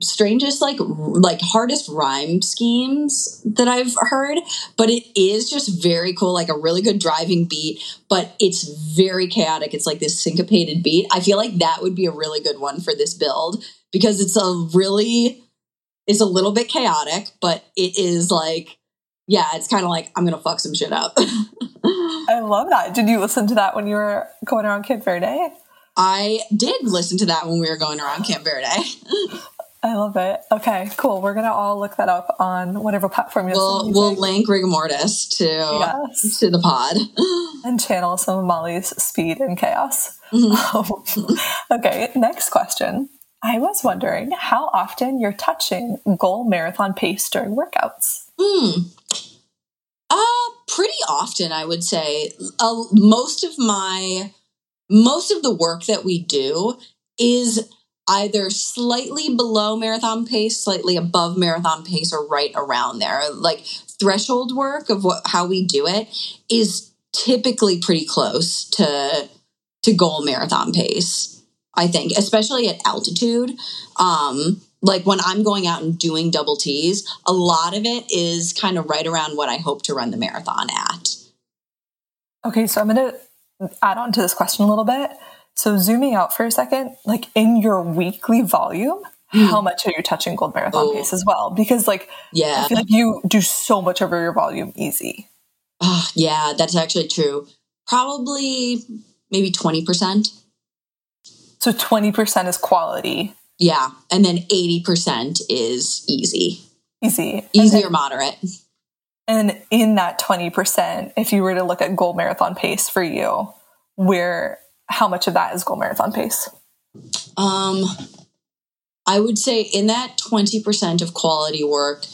strangest like like hardest rhyme schemes that I've heard, but it is just very cool, like a really good driving beat, but it's very chaotic. It's like this syncopated beat. I feel like that would be a really good one for this build because it's a really it's a little bit chaotic, but it is like yeah, it's kind of like I'm gonna fuck some shit up. I love that. Did you listen to that when you were going around Camp Verde? I did listen to that when we were going around Camp Verde. I love it. Okay, cool. We're gonna all look that up on whatever platform you're we'll, we'll link Rigamortus to yes. to the pod and channel some of Molly's speed and chaos. Mm-hmm. okay, next question. I was wondering how often you're touching goal marathon pace during workouts. Hmm. Uh, pretty often, I would say. Uh, most of my most of the work that we do is either slightly below marathon pace, slightly above marathon pace, or right around there. Like threshold work of what how we do it is typically pretty close to to goal marathon pace. I think, especially at altitude. Um, like when I'm going out and doing double T's, a lot of it is kind of right around what I hope to run the marathon at. Okay, so I'm going to add on to this question a little bit. So zooming out for a second, like in your weekly volume, mm. how much are you touching gold marathon oh. pace as well? Because like, yeah, I feel like you do so much over your volume easy. Oh, yeah, that's actually true. Probably maybe 20%. So 20% is quality. Yeah. And then 80% is easy. Easy. Easy or moderate. And in that 20%, if you were to look at goal marathon pace for you, where how much of that is goal marathon pace? Um, I would say in that 20% of quality work,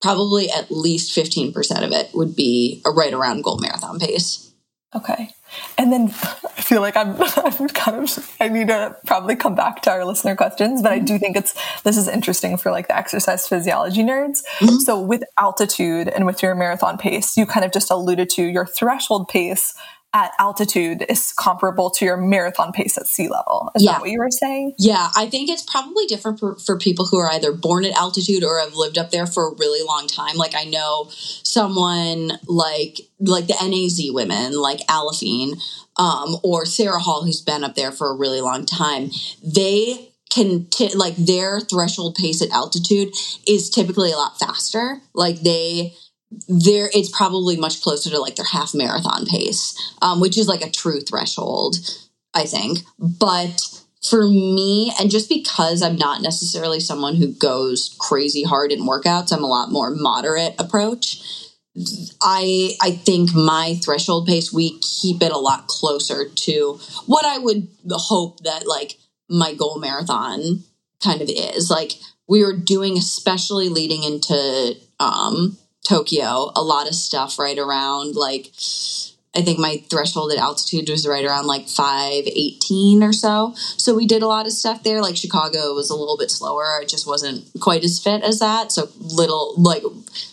probably at least 15% of it would be a right around goal marathon pace. Okay. And then I feel like I'm, I'm kind of, I need to probably come back to our listener questions, but I do think it's, this is interesting for like the exercise physiology nerds. Mm-hmm. So with altitude and with your marathon pace, you kind of just alluded to your threshold pace at altitude is comparable to your marathon pace at sea level. Is yeah. that what you were saying? Yeah, I think it's probably different for, for people who are either born at altitude or have lived up there for a really long time. Like I know someone like like the NAZ women, like Aliphine, um, or Sarah Hall, who's been up there for a really long time. They can t- like their threshold pace at altitude is typically a lot faster. Like they there it's probably much closer to like their half marathon pace um, which is like a true threshold i think. But for me and just because i'm not necessarily someone who goes crazy hard in workouts i'm a lot more moderate approach i i think my threshold pace we keep it a lot closer to what i would hope that like my goal marathon kind of is. Like we were doing especially leading into um Tokyo, a lot of stuff right around like I think my threshold at altitude was right around like 518 or so. So we did a lot of stuff there. Like Chicago was a little bit slower. It just wasn't quite as fit as that. So little like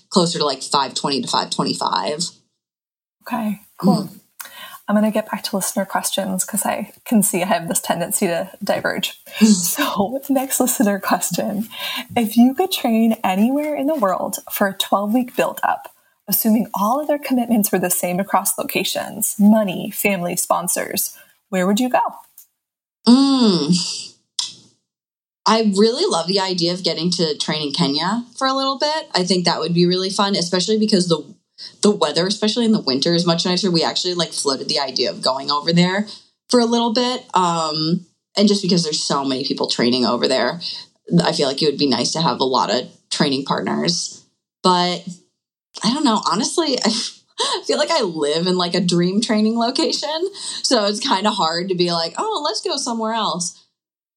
closer to like 520 to 525. Okay, cool. Mm-hmm. I'm going to get back to listener questions because I can see I have this tendency to diverge. so, next listener question If you could train anywhere in the world for a 12 week build up, assuming all other commitments were the same across locations, money, family, sponsors, where would you go? Mm. I really love the idea of getting to train in Kenya for a little bit. I think that would be really fun, especially because the the weather, especially in the winter, is much nicer. We actually like floated the idea of going over there for a little bit. Um, and just because there's so many people training over there, I feel like it would be nice to have a lot of training partners. But I don't know. Honestly, I feel like I live in like a dream training location. So it's kind of hard to be like, oh, let's go somewhere else.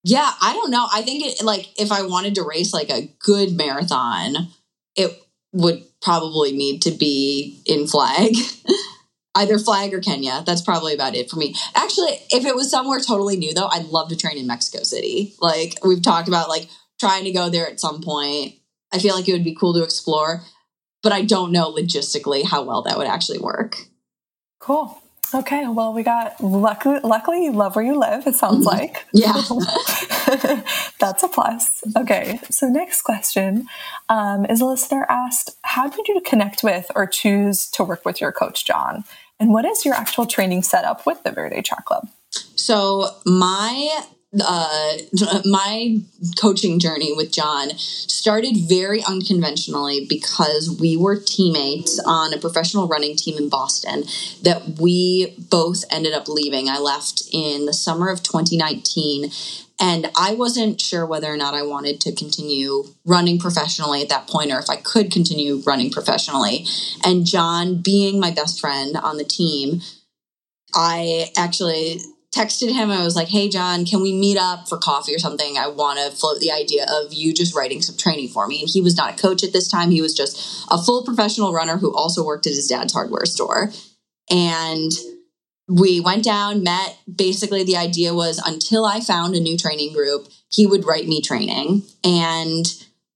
Yeah, I don't know. I think it like if I wanted to race like a good marathon, it would probably need to be in flag. Either flag or Kenya. That's probably about it for me. Actually, if it was somewhere totally new though, I'd love to train in Mexico City. Like we've talked about like trying to go there at some point. I feel like it would be cool to explore. but I don't know logistically how well that would actually work. Cool. Okay, well, we got luckily, luckily you love where you live, it sounds mm-hmm. like. Yeah. That's a plus. Okay, so next question um, is a listener asked How did you connect with or choose to work with your coach, John? And what is your actual training setup with the Verde Track Club? So, my uh, my coaching journey with John started very unconventionally because we were teammates on a professional running team in Boston that we both ended up leaving. I left in the summer of 2019 and I wasn't sure whether or not I wanted to continue running professionally at that point or if I could continue running professionally. And John, being my best friend on the team, I actually texted him. I was like, "Hey, John, can we meet up for coffee or something? I want to float the idea of you just writing some training for me." And he was not a coach at this time; he was just a full professional runner who also worked at his dad's hardware store. And we went down, met. Basically, the idea was until I found a new training group, he would write me training. And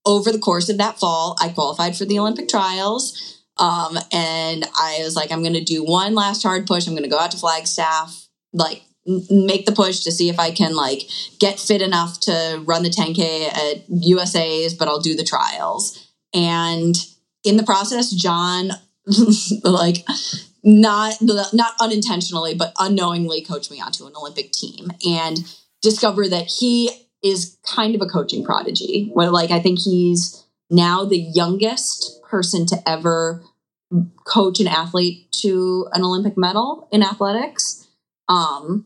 over the course of that fall, I qualified for the Olympic trials. Um, and I was like, I'm going to do one last hard push. I'm going to go out to Flagstaff, like make the push to see if I can like get fit enough to run the 10K at USA's, but I'll do the trials. And in the process, John, like, not not unintentionally, but unknowingly coached me onto an Olympic team and discovered that he is kind of a coaching prodigy. Where like I think he's now the youngest person to ever coach an athlete to an Olympic medal in athletics. Um,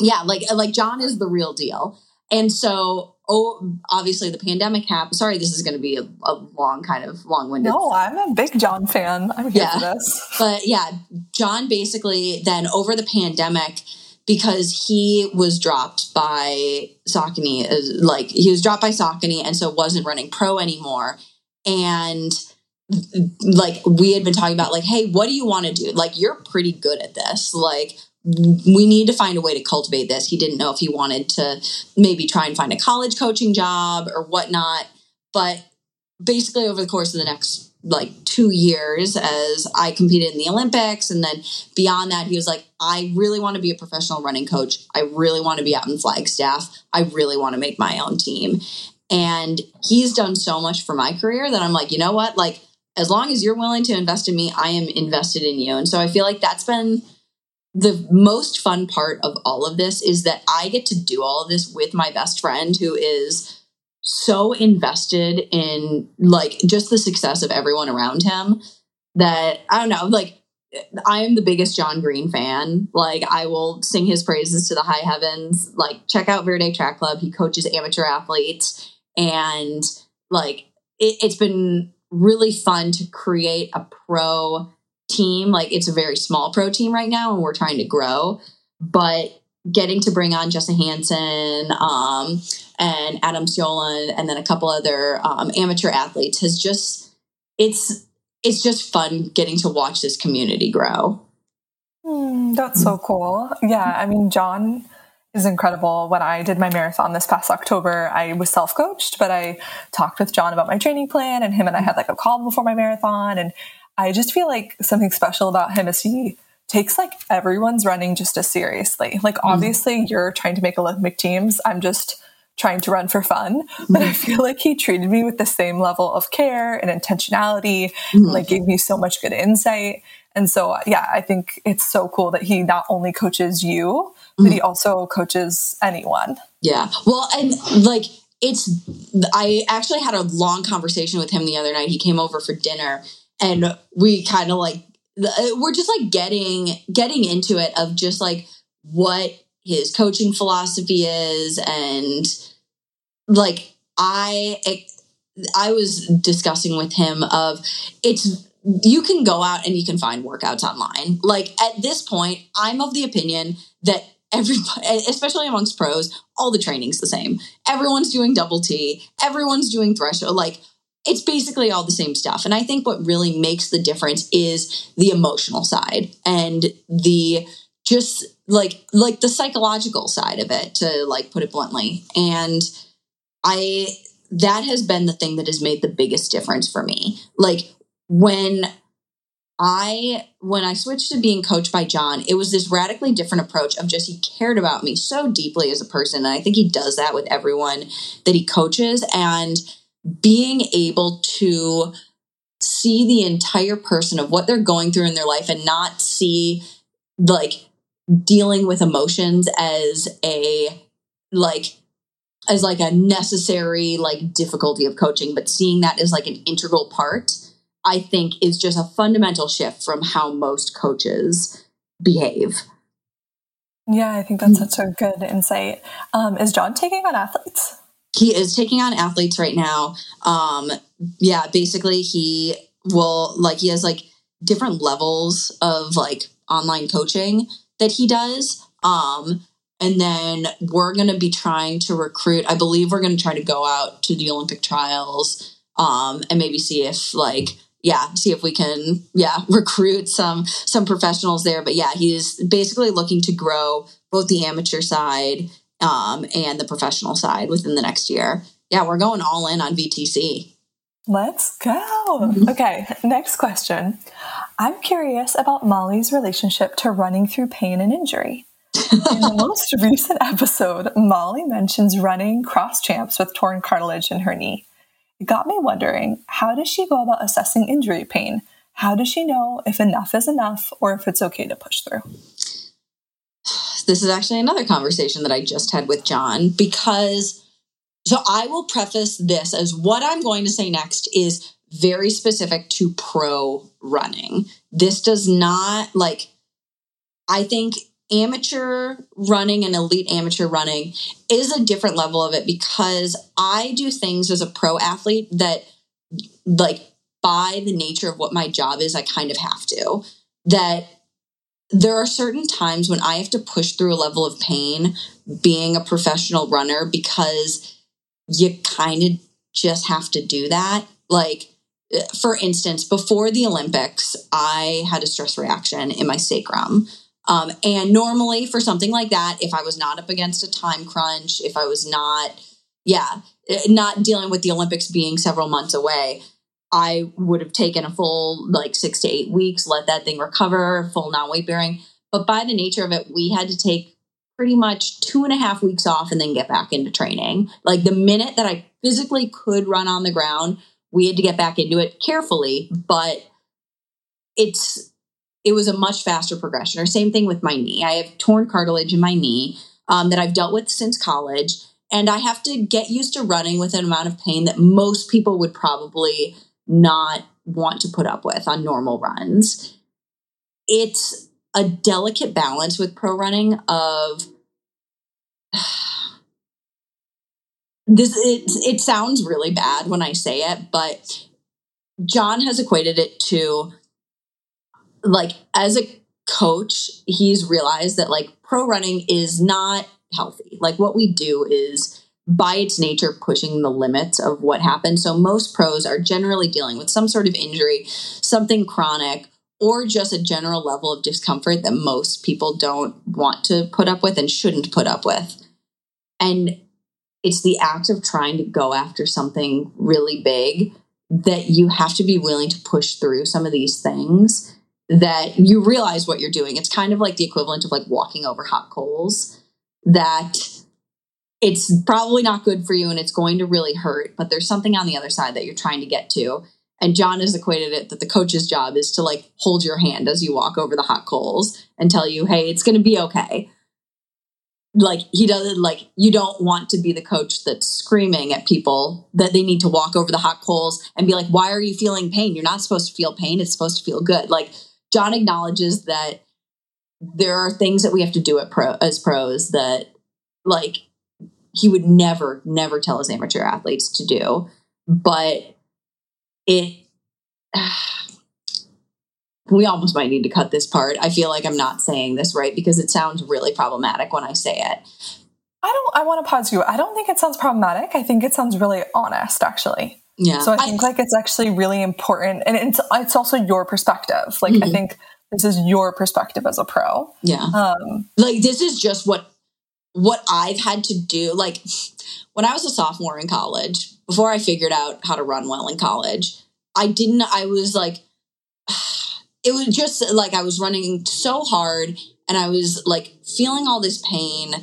yeah, like like John is the real deal. And so oh obviously the pandemic happened. Sorry, this is going to be a, a, long kind of long-winded. No, I'm a big John fan. I'm here yeah. for this. But yeah, John basically then over the pandemic because he was dropped by Saucony, uh, like he was dropped by Saucony and so wasn't running pro anymore. And like we had been talking about like hey what do you want to do like you're pretty good at this like we need to find a way to cultivate this. He didn't know if he wanted to maybe try and find a college coaching job or whatnot. But basically, over the course of the next like two years, as I competed in the Olympics, and then beyond that, he was like, I really want to be a professional running coach. I really want to be out in Flagstaff. I really want to make my own team. And he's done so much for my career that I'm like, you know what? Like, as long as you're willing to invest in me, I am invested in you. And so I feel like that's been the most fun part of all of this is that I get to do all of this with my best friend who is so invested in like just the success of everyone around him that I don't know, like I am the biggest John Green fan. Like I will sing his praises to the high heavens. Like check out Verde Track Club. He coaches amateur athletes and like it, it's been really fun to create a pro team. Like it's a very small pro team right now, and we're trying to grow. But getting to bring on Jessa Hansen um, and Adam Siolan, and then a couple other um, amateur athletes has just it's it's just fun getting to watch this community grow. Mm, that's so cool. Yeah, I mean, John is incredible. When I did my marathon this past October, I was self coached, but I talked with John about my training plan, and him and I had like a call before my marathon, and I just feel like something special about him is he takes like everyone's running just as seriously. Like mm-hmm. obviously mm. you're trying to make Olympic teams. I'm just trying to run for fun. Mm-hmm. But I feel like he treated me with the same level of care and intentionality, mm-hmm. and, like gave me so much good insight. And so yeah, I think it's so cool that he not only coaches you, but he mm-hmm. also coaches anyone. Yeah. Well, and like it's I actually had a long conversation with him the other night. He came over for dinner and we kind of like uh, we're just like getting getting into it of just like what his coaching philosophy is and like i i was discussing with him of it's you can go out and you can find workouts online. Like at this point i'm of the opinion that everybody especially amongst pros all the training's the same. Everyone's doing double t. Everyone's doing threshold like it's basically all the same stuff. And I think what really makes the difference is the emotional side and the just like like the psychological side of it to like put it bluntly. And I that has been the thing that has made the biggest difference for me. Like when I when I switched to being coached by John, it was this radically different approach of just he cared about me so deeply as a person. And I think he does that with everyone that he coaches and being able to see the entire person of what they're going through in their life and not see like dealing with emotions as a like as like a necessary like difficulty of coaching but seeing that as like an integral part i think is just a fundamental shift from how most coaches behave. Yeah i think that's such a good insight. Um, is john taking on athletes he is taking on athletes right now. Um, yeah basically he will like he has like different levels of like online coaching that he does. Um and then we're going to be trying to recruit i believe we're going to try to go out to the olympic trials um and maybe see if like yeah see if we can yeah recruit some some professionals there. But yeah he's basically looking to grow both the amateur side um and the professional side within the next year yeah we're going all in on vtc Let's go. Mm-hmm. Okay, next question. I'm curious about Molly's relationship to running through pain and injury. In the most recent episode, Molly mentions running cross champs with torn cartilage in her knee. It got me wondering how does she go about assessing injury pain? How does she know if enough is enough or if it's okay to push through? This is actually another conversation that I just had with John because so I will preface this as what I'm going to say next is very specific to pro running. This does not like, I think amateur running and elite amateur running is a different level of it because I do things as a pro athlete that, like, by the nature of what my job is, I kind of have to. That there are certain times when I have to push through a level of pain being a professional runner because you kind of just have to do that. Like, for instance, before the Olympics, I had a stress reaction in my sacrum. Um, and normally, for something like that, if I was not up against a time crunch, if I was not, yeah, not dealing with the Olympics being several months away, I would have taken a full like six to eight weeks, let that thing recover, full non weight bearing. But by the nature of it, we had to take pretty much two and a half weeks off and then get back into training. Like the minute that I physically could run on the ground, we had to get back into it carefully, but it's it was a much faster progression. Or same thing with my knee. I have torn cartilage in my knee um, that I've dealt with since college, and I have to get used to running with an amount of pain that most people would probably not want to put up with on normal runs. It's a delicate balance with pro running of this it, it sounds really bad when I say it, but John has equated it to like as a coach, he's realized that like pro running is not healthy. Like what we do is by its nature pushing the limits of what happens. So most pros are generally dealing with some sort of injury, something chronic, or just a general level of discomfort that most people don't want to put up with and shouldn't put up with. And it's the act of trying to go after something really big that you have to be willing to push through some of these things that you realize what you're doing. It's kind of like the equivalent of like walking over hot coals that it's probably not good for you and it's going to really hurt, but there's something on the other side that you're trying to get to. And John has equated it that the coach's job is to like hold your hand as you walk over the hot coals and tell you, hey, it's going to be okay. Like he doesn't like you don't want to be the coach that's screaming at people that they need to walk over the hot coals and be like, why are you feeling pain? You're not supposed to feel pain. It's supposed to feel good. Like John acknowledges that there are things that we have to do pro as pros that like he would never, never tell his amateur athletes to do. But it we almost might need to cut this part. I feel like I'm not saying this right because it sounds really problematic when I say it. I don't I want to pause you. I don't think it sounds problematic. I think it sounds really honest actually. Yeah. So I think I, like it's actually really important and it's it's also your perspective. Like mm-hmm. I think this is your perspective as a pro. Yeah. Um like this is just what what I've had to do like when I was a sophomore in college, before I figured out how to run well in college, I didn't, I was like, it was just like I was running so hard and I was like feeling all this pain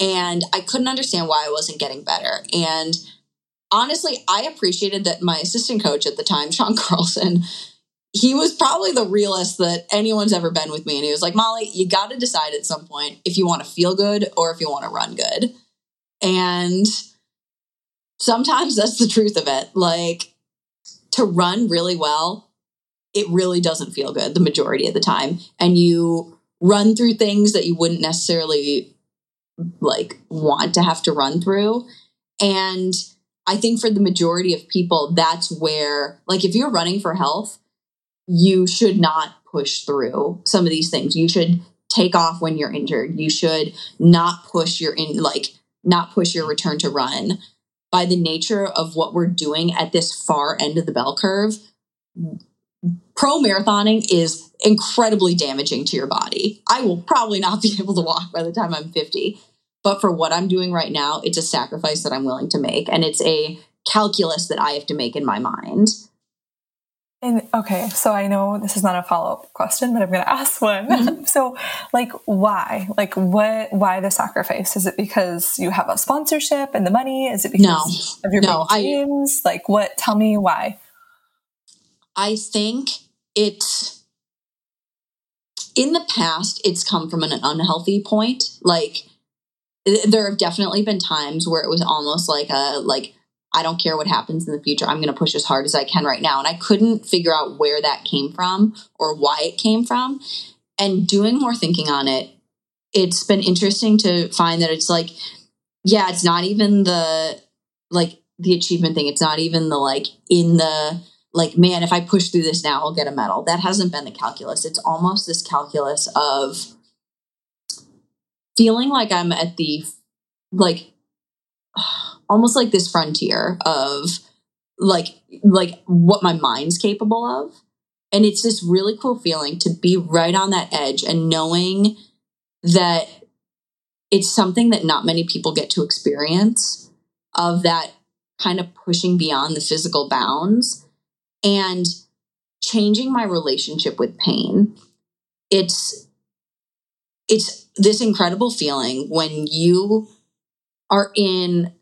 and I couldn't understand why I wasn't getting better. And honestly, I appreciated that my assistant coach at the time, Sean Carlson, he was probably the realest that anyone's ever been with me. And he was like, Molly, you got to decide at some point if you want to feel good or if you want to run good. And sometimes that's the truth of it. Like to run really well, it really doesn't feel good the majority of the time. And you run through things that you wouldn't necessarily like want to have to run through. And I think for the majority of people, that's where, like, if you're running for health, you should not push through some of these things. You should take off when you're injured. You should not push your in, like, not push your return to run. By the nature of what we're doing at this far end of the bell curve, pro marathoning is incredibly damaging to your body. I will probably not be able to walk by the time I'm 50. But for what I'm doing right now, it's a sacrifice that I'm willing to make. And it's a calculus that I have to make in my mind. And okay, so I know this is not a follow up question, but I'm going to ask one. Mm-hmm. so, like, why? Like, what? Why the sacrifice? Is it because you have a sponsorship and the money? Is it because no, of your no, dreams? I, like, what? Tell me why. I think it's in the past. It's come from an unhealthy point. Like, there have definitely been times where it was almost like a like I don't care what happens in the future. I'm going to push as hard as I can right now. And I couldn't figure out where that came from or why it came from. And doing more thinking on it, it's been interesting to find that it's like, yeah, it's not even the like the achievement thing. It's not even the like in the like, man, if I push through this now, I'll get a medal. That hasn't been the calculus. It's almost this calculus of feeling like I'm at the like almost like this frontier of like like what my mind's capable of. And it's this really cool feeling to be right on that edge and knowing that it's something that not many people get to experience of that kind of pushing beyond the physical bounds and changing my relationship with pain. It's it's this incredible feeling when you are in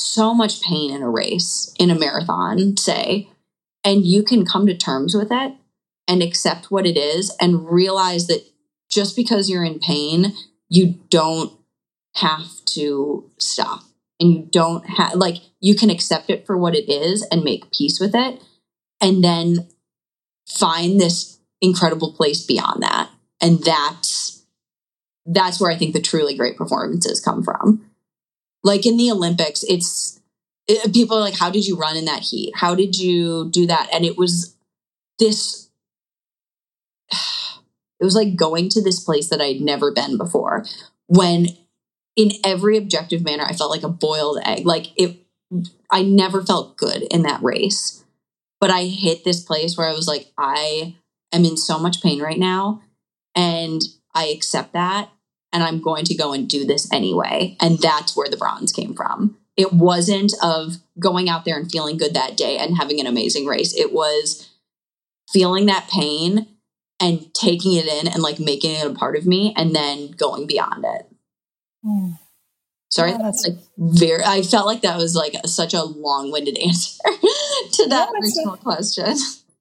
so much pain in a race, in a marathon, say, and you can come to terms with it and accept what it is and realize that just because you're in pain, you don't have to stop and you don't have like you can accept it for what it is and make peace with it and then find this incredible place beyond that and that's that's where I think the truly great performances come from. Like in the Olympics, it's it, people are like, How did you run in that heat? How did you do that? And it was this, it was like going to this place that I'd never been before when in every objective manner, I felt like a boiled egg. Like it, I never felt good in that race. But I hit this place where I was like, I am in so much pain right now. And I accept that and I'm going to go and do this anyway. And that's where the bronze came from. It wasn't of going out there and feeling good that day and having an amazing race. It was feeling that pain and taking it in and like making it a part of me and then going beyond it. Mm. Sorry, yeah, that's like very. I felt like that was like such a long-winded answer to that yeah, original question.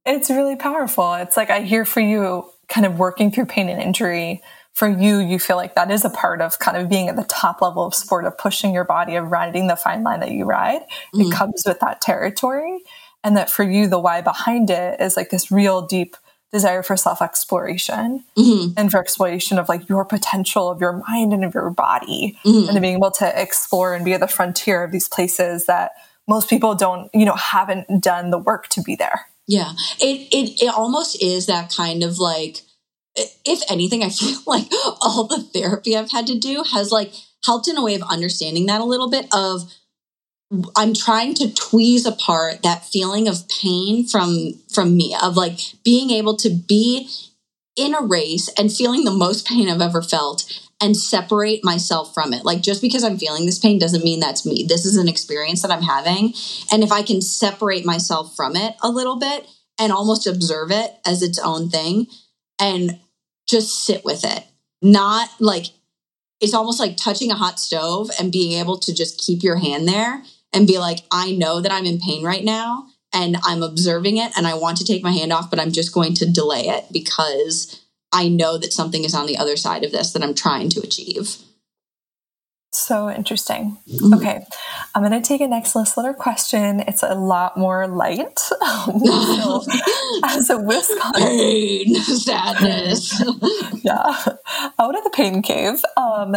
It's really powerful. It's like I hear for you, kind of working through pain and injury for you, you feel like that is a part of kind of being at the top level of sport, of pushing your body, of riding the fine line that you ride. Mm-hmm. It comes with that territory. And that for you, the why behind it is like this real deep desire for self exploration mm-hmm. and for exploration of like your potential of your mind and of your body mm-hmm. and being able to explore and be at the frontier of these places that most people don't, you know, haven't done the work to be there. Yeah. It, it, it almost is that kind of like, if anything, I feel like all the therapy I've had to do has like helped in a way of understanding that a little bit of I'm trying to tweeze apart that feeling of pain from from me of like being able to be in a race and feeling the most pain I've ever felt and separate myself from it. Like just because I'm feeling this pain doesn't mean that's me. This is an experience that I'm having. And if I can separate myself from it a little bit and almost observe it as its own thing and just sit with it, not like it's almost like touching a hot stove and being able to just keep your hand there and be like, I know that I'm in pain right now and I'm observing it and I want to take my hand off, but I'm just going to delay it because I know that something is on the other side of this that I'm trying to achieve. So interesting. Mm-hmm. Okay. I'm going to take a next listener question. It's a lot more light. so, as a Wisconsin. Pain, sadness. yeah. Out of the pain cave. Um,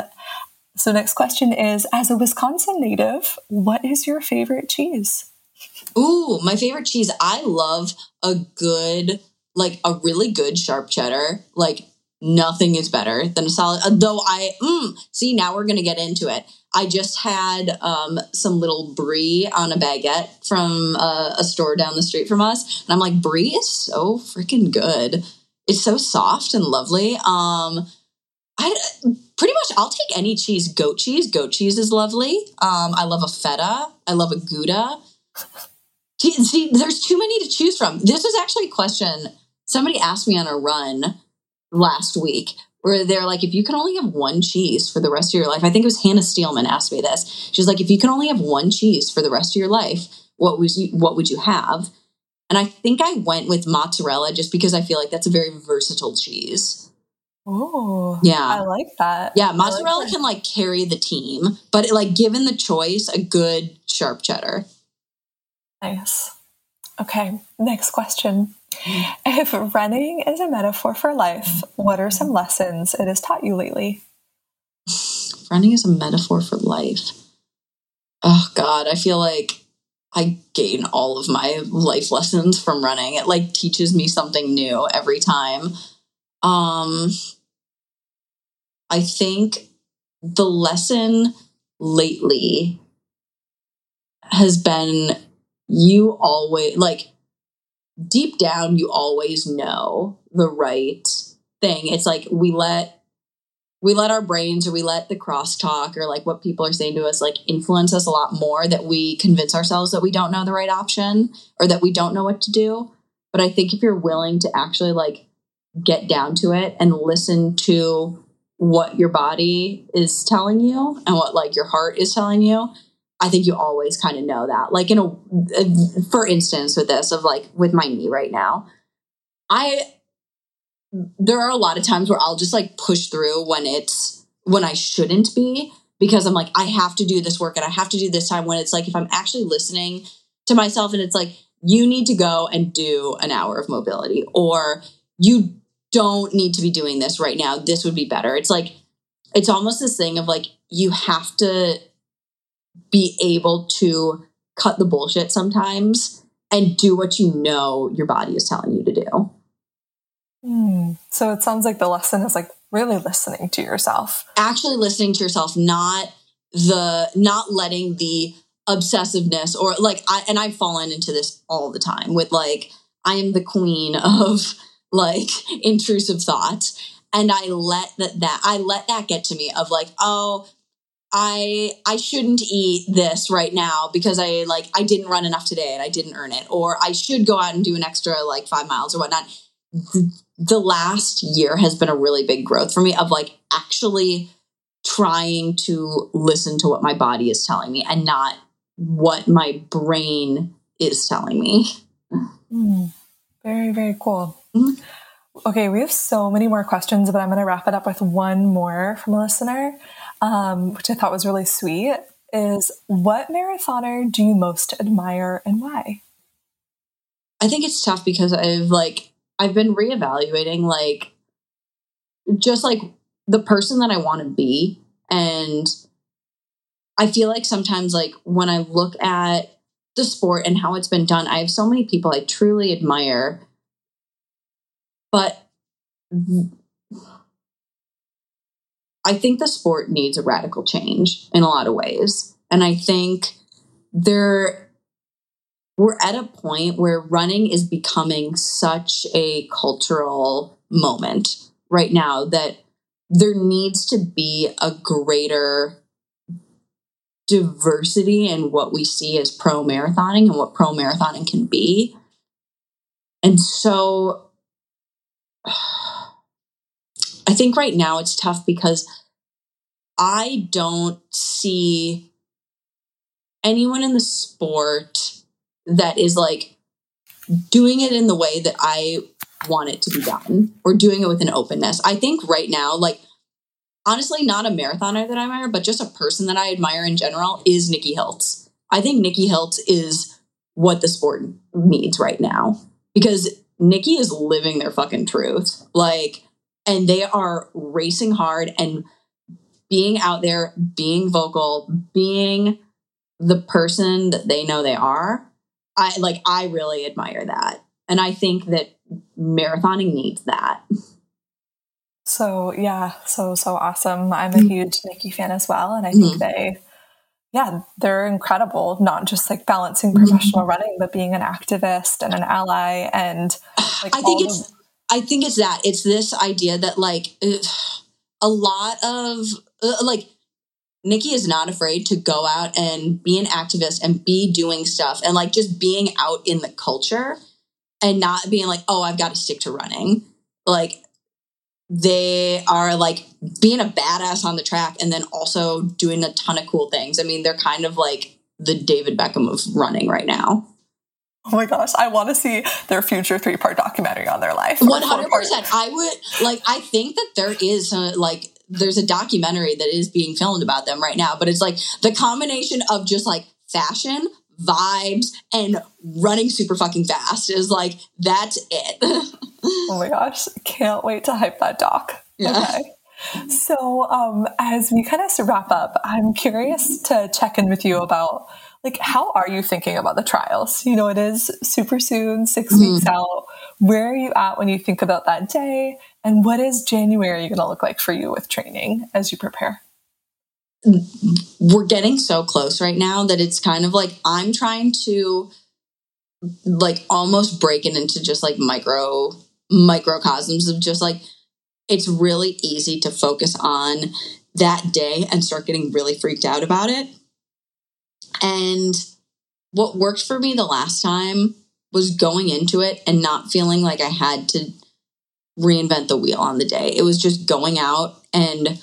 so, next question is As a Wisconsin native, what is your favorite cheese? Ooh, my favorite cheese. I love a good, like a really good sharp cheddar. Like nothing is better than a solid. Uh, though I mm, see now we're gonna get into it. I just had um, some little brie on a baguette from uh, a store down the street from us, and I'm like, brie is so freaking good. It's so soft and lovely. Um, I pretty much I'll take any cheese. Goat cheese, goat cheese is lovely. Um, I love a feta. I love a gouda. See, there's too many to choose from. This was actually a question somebody asked me on a run last week where they're like, if you can only have one cheese for the rest of your life, I think it was Hannah Steelman asked me this. She's like, if you can only have one cheese for the rest of your life, what was you, what would you have? And I think I went with mozzarella just because I feel like that's a very versatile cheese. Oh, yeah, I like that. Yeah, mozzarella like can like carry the team, but it, like given the choice, a good sharp cheddar. Nice. Okay, next question. If running is a metaphor for life, what are some lessons it has taught you lately? Running is a metaphor for life. Oh God, I feel like I gain all of my life lessons from running. It like teaches me something new every time. Um I think the lesson lately has been you always like deep down you always know the right thing. It's like we let we let our brains or we let the crosstalk or like what people are saying to us like influence us a lot more that we convince ourselves that we don't know the right option or that we don't know what to do. But i think if you're willing to actually like get down to it and listen to what your body is telling you and what like your heart is telling you I think you always kind of know that. Like in a, a, for instance, with this of like with my knee right now, I there are a lot of times where I'll just like push through when it's when I shouldn't be because I'm like I have to do this work and I have to do this time when it's like if I'm actually listening to myself and it's like you need to go and do an hour of mobility or you don't need to be doing this right now. This would be better. It's like it's almost this thing of like you have to be able to cut the bullshit sometimes and do what you know your body is telling you to do. Mm. So it sounds like the lesson is like really listening to yourself. Actually listening to yourself, not the not letting the obsessiveness or like I and I've fallen into this all the time with like I am the queen of like intrusive thoughts and I let that that I let that get to me of like oh I I shouldn't eat this right now because I like I didn't run enough today and I didn't earn it, or I should go out and do an extra like five miles or whatnot. The, the last year has been a really big growth for me of like actually trying to listen to what my body is telling me and not what my brain is telling me. Mm, very very cool. Mm-hmm. Okay, we have so many more questions, but I'm going to wrap it up with one more from a listener um, which I thought was really sweet, is what marathoner do you most admire and why? I think it's tough because I've like I've been reevaluating like just like the person that I want to be and I feel like sometimes like when I look at the sport and how it's been done, I have so many people I truly admire but I think the sport needs a radical change in a lot of ways. And I think there we're at a point where running is becoming such a cultural moment right now that there needs to be a greater diversity in what we see as pro marathoning and what pro marathoning can be. And so I think right now it's tough because I don't see anyone in the sport that is like doing it in the way that I want it to be done or doing it with an openness. I think right now, like honestly, not a marathoner that I admire, but just a person that I admire in general is Nikki Hiltz. I think Nikki Hiltz is what the sport needs right now because Nikki is living their fucking truth. Like, and they are racing hard and being out there, being vocal, being the person that they know they are. I like, I really admire that. And I think that marathoning needs that. So yeah, so so awesome. I'm a mm-hmm. huge Nikki fan as well, and I think mm-hmm. they, yeah, they're incredible. Not just like balancing mm-hmm. professional mm-hmm. running, but being an activist and an ally. And like, I think it's, I think it's that. It's this idea that like a lot of uh, like Nikki is not afraid to go out and be an activist and be doing stuff and like just being out in the culture and not being like, oh, I've got to stick to running. Like they are like being a badass on the track and then also doing a ton of cool things. I mean, they're kind of like the David Beckham of running right now. Oh my gosh, I want to see their future three part documentary on their life. 100%. I would like, I think that there is a, like, there's a documentary that is being filmed about them right now, but it's like the combination of just like fashion, vibes, and running super fucking fast is like, that's it. oh my gosh, can't wait to hype that doc. Yeah. Okay. So, um, as we kind of wrap up, I'm curious to check in with you about like how are you thinking about the trials? You know, it is super soon, 6 mm-hmm. weeks out. Where are you at when you think about that day? And what is January going to look like for you with training as you prepare? We're getting so close right now that it's kind of like I'm trying to like almost break it into just like micro microcosms of just like it's really easy to focus on that day and start getting really freaked out about it. And what worked for me the last time was going into it and not feeling like I had to reinvent the wheel on the day. It was just going out and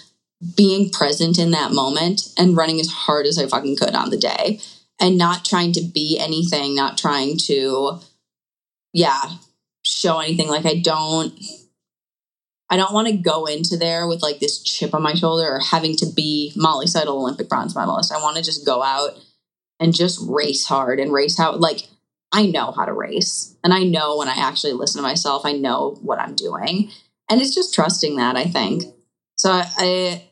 being present in that moment and running as hard as I fucking could on the day and not trying to be anything, not trying to, yeah, show anything. Like I don't I don't want to go into there with like this chip on my shoulder or having to be Molly Seidel Olympic bronze medalist. I want to just go out and just race hard and race how like I know how to race. And I know when I actually listen to myself, I know what I'm doing. And it's just trusting that, I think. So I, I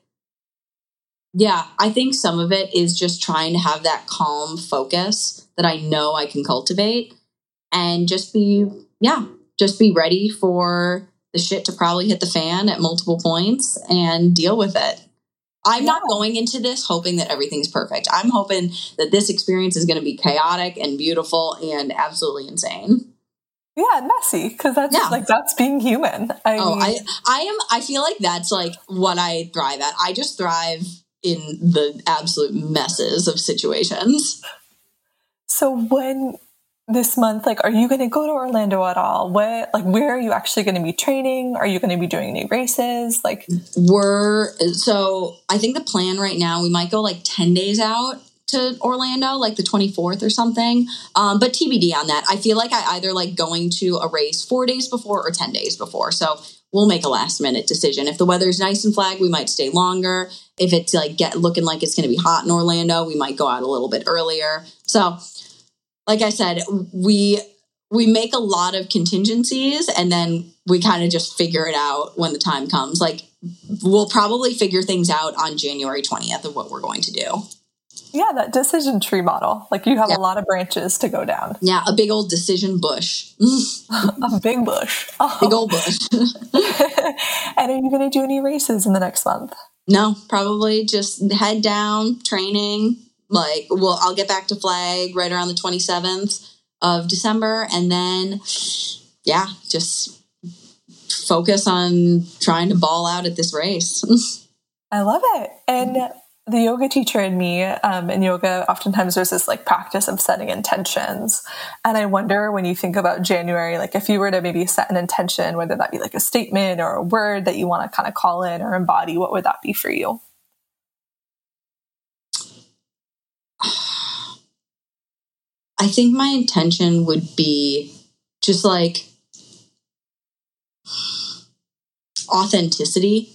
yeah, I think some of it is just trying to have that calm focus that I know I can cultivate and just be, yeah, just be ready for the shit to probably hit the fan at multiple points and deal with it. I'm not going into this hoping that everything's perfect. I'm hoping that this experience is going to be chaotic and beautiful and absolutely insane. Yeah, messy because that's yeah. like that's being human. I oh, mean, I I am. I feel like that's like what I thrive at. I just thrive in the absolute messes of situations. So when this month like are you going to go to orlando at all? What like where are you actually going to be training? Are you going to be doing any races? Like we're so i think the plan right now we might go like 10 days out to orlando like the 24th or something. Um, but tbd on that. I feel like i either like going to a race four days before or 10 days before. So we'll make a last minute decision. If the weather's nice and flag we might stay longer. If it's like get looking like it's going to be hot in orlando we might go out a little bit earlier. So like I said, we we make a lot of contingencies and then we kind of just figure it out when the time comes. Like we'll probably figure things out on January 20th of what we're going to do. Yeah, that decision tree model. Like you have yeah. a lot of branches to go down. Yeah, a big old decision bush. a big bush. Oh. Big old bush. and are you going to do any races in the next month? No, probably just head down, training, like well i'll get back to flag right around the 27th of december and then yeah just focus on trying to ball out at this race. I love it. And the yoga teacher in me um, in yoga oftentimes there's this like practice of setting intentions and i wonder when you think about january like if you were to maybe set an intention whether that be like a statement or a word that you want to kind of call in or embody what would that be for you i think my intention would be just like authenticity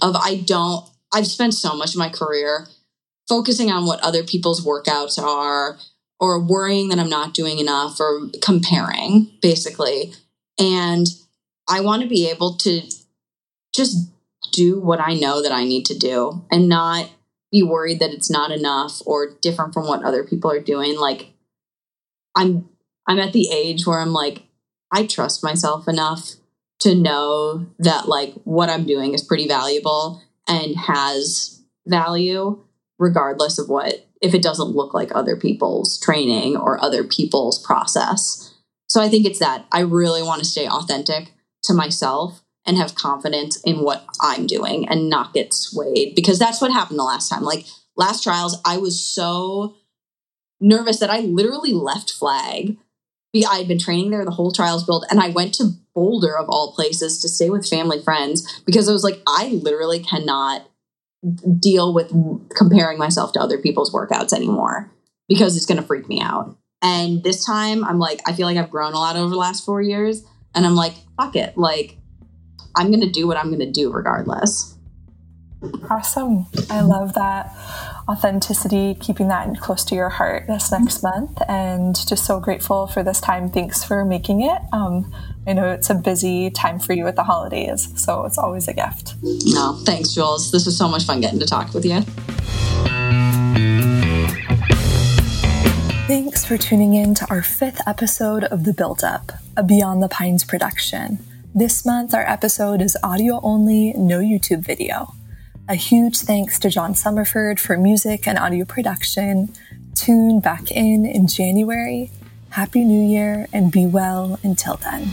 of i don't I've spent so much of my career focusing on what other people's workouts are or worrying that I'm not doing enough or comparing, basically. And I want to be able to just do what I know that I need to do and not be worried that it's not enough or different from what other people are doing. Like I'm I'm at the age where I'm like I trust myself enough to know that like what I'm doing is pretty valuable and has value regardless of what if it doesn't look like other people's training or other people's process. So I think it's that I really want to stay authentic to myself and have confidence in what I'm doing and not get swayed because that's what happened the last time. Like last trials, I was so nervous that I literally left flag. I had been training there the whole trials build and I went to Boulder of all places to stay with family friends because I was like, I literally cannot deal with comparing myself to other people's workouts anymore because it's going to freak me out. And this time I'm like, I feel like I've grown a lot over the last four years. And I'm like, fuck it. Like, I'm going to do what I'm going to do regardless. Awesome. I love that authenticity, keeping that close to your heart this next month. And just so grateful for this time. Thanks for making it. Um, I know it's a busy time for you at the holidays, so it's always a gift. No, thanks, Jules. This was so much fun getting to talk with you. Thanks for tuning in to our fifth episode of The Build Up, a Beyond the Pines production. This month, our episode is audio only, no YouTube video. A huge thanks to John Summerford for music and audio production. Tune back in in January. Happy New Year and be well until then.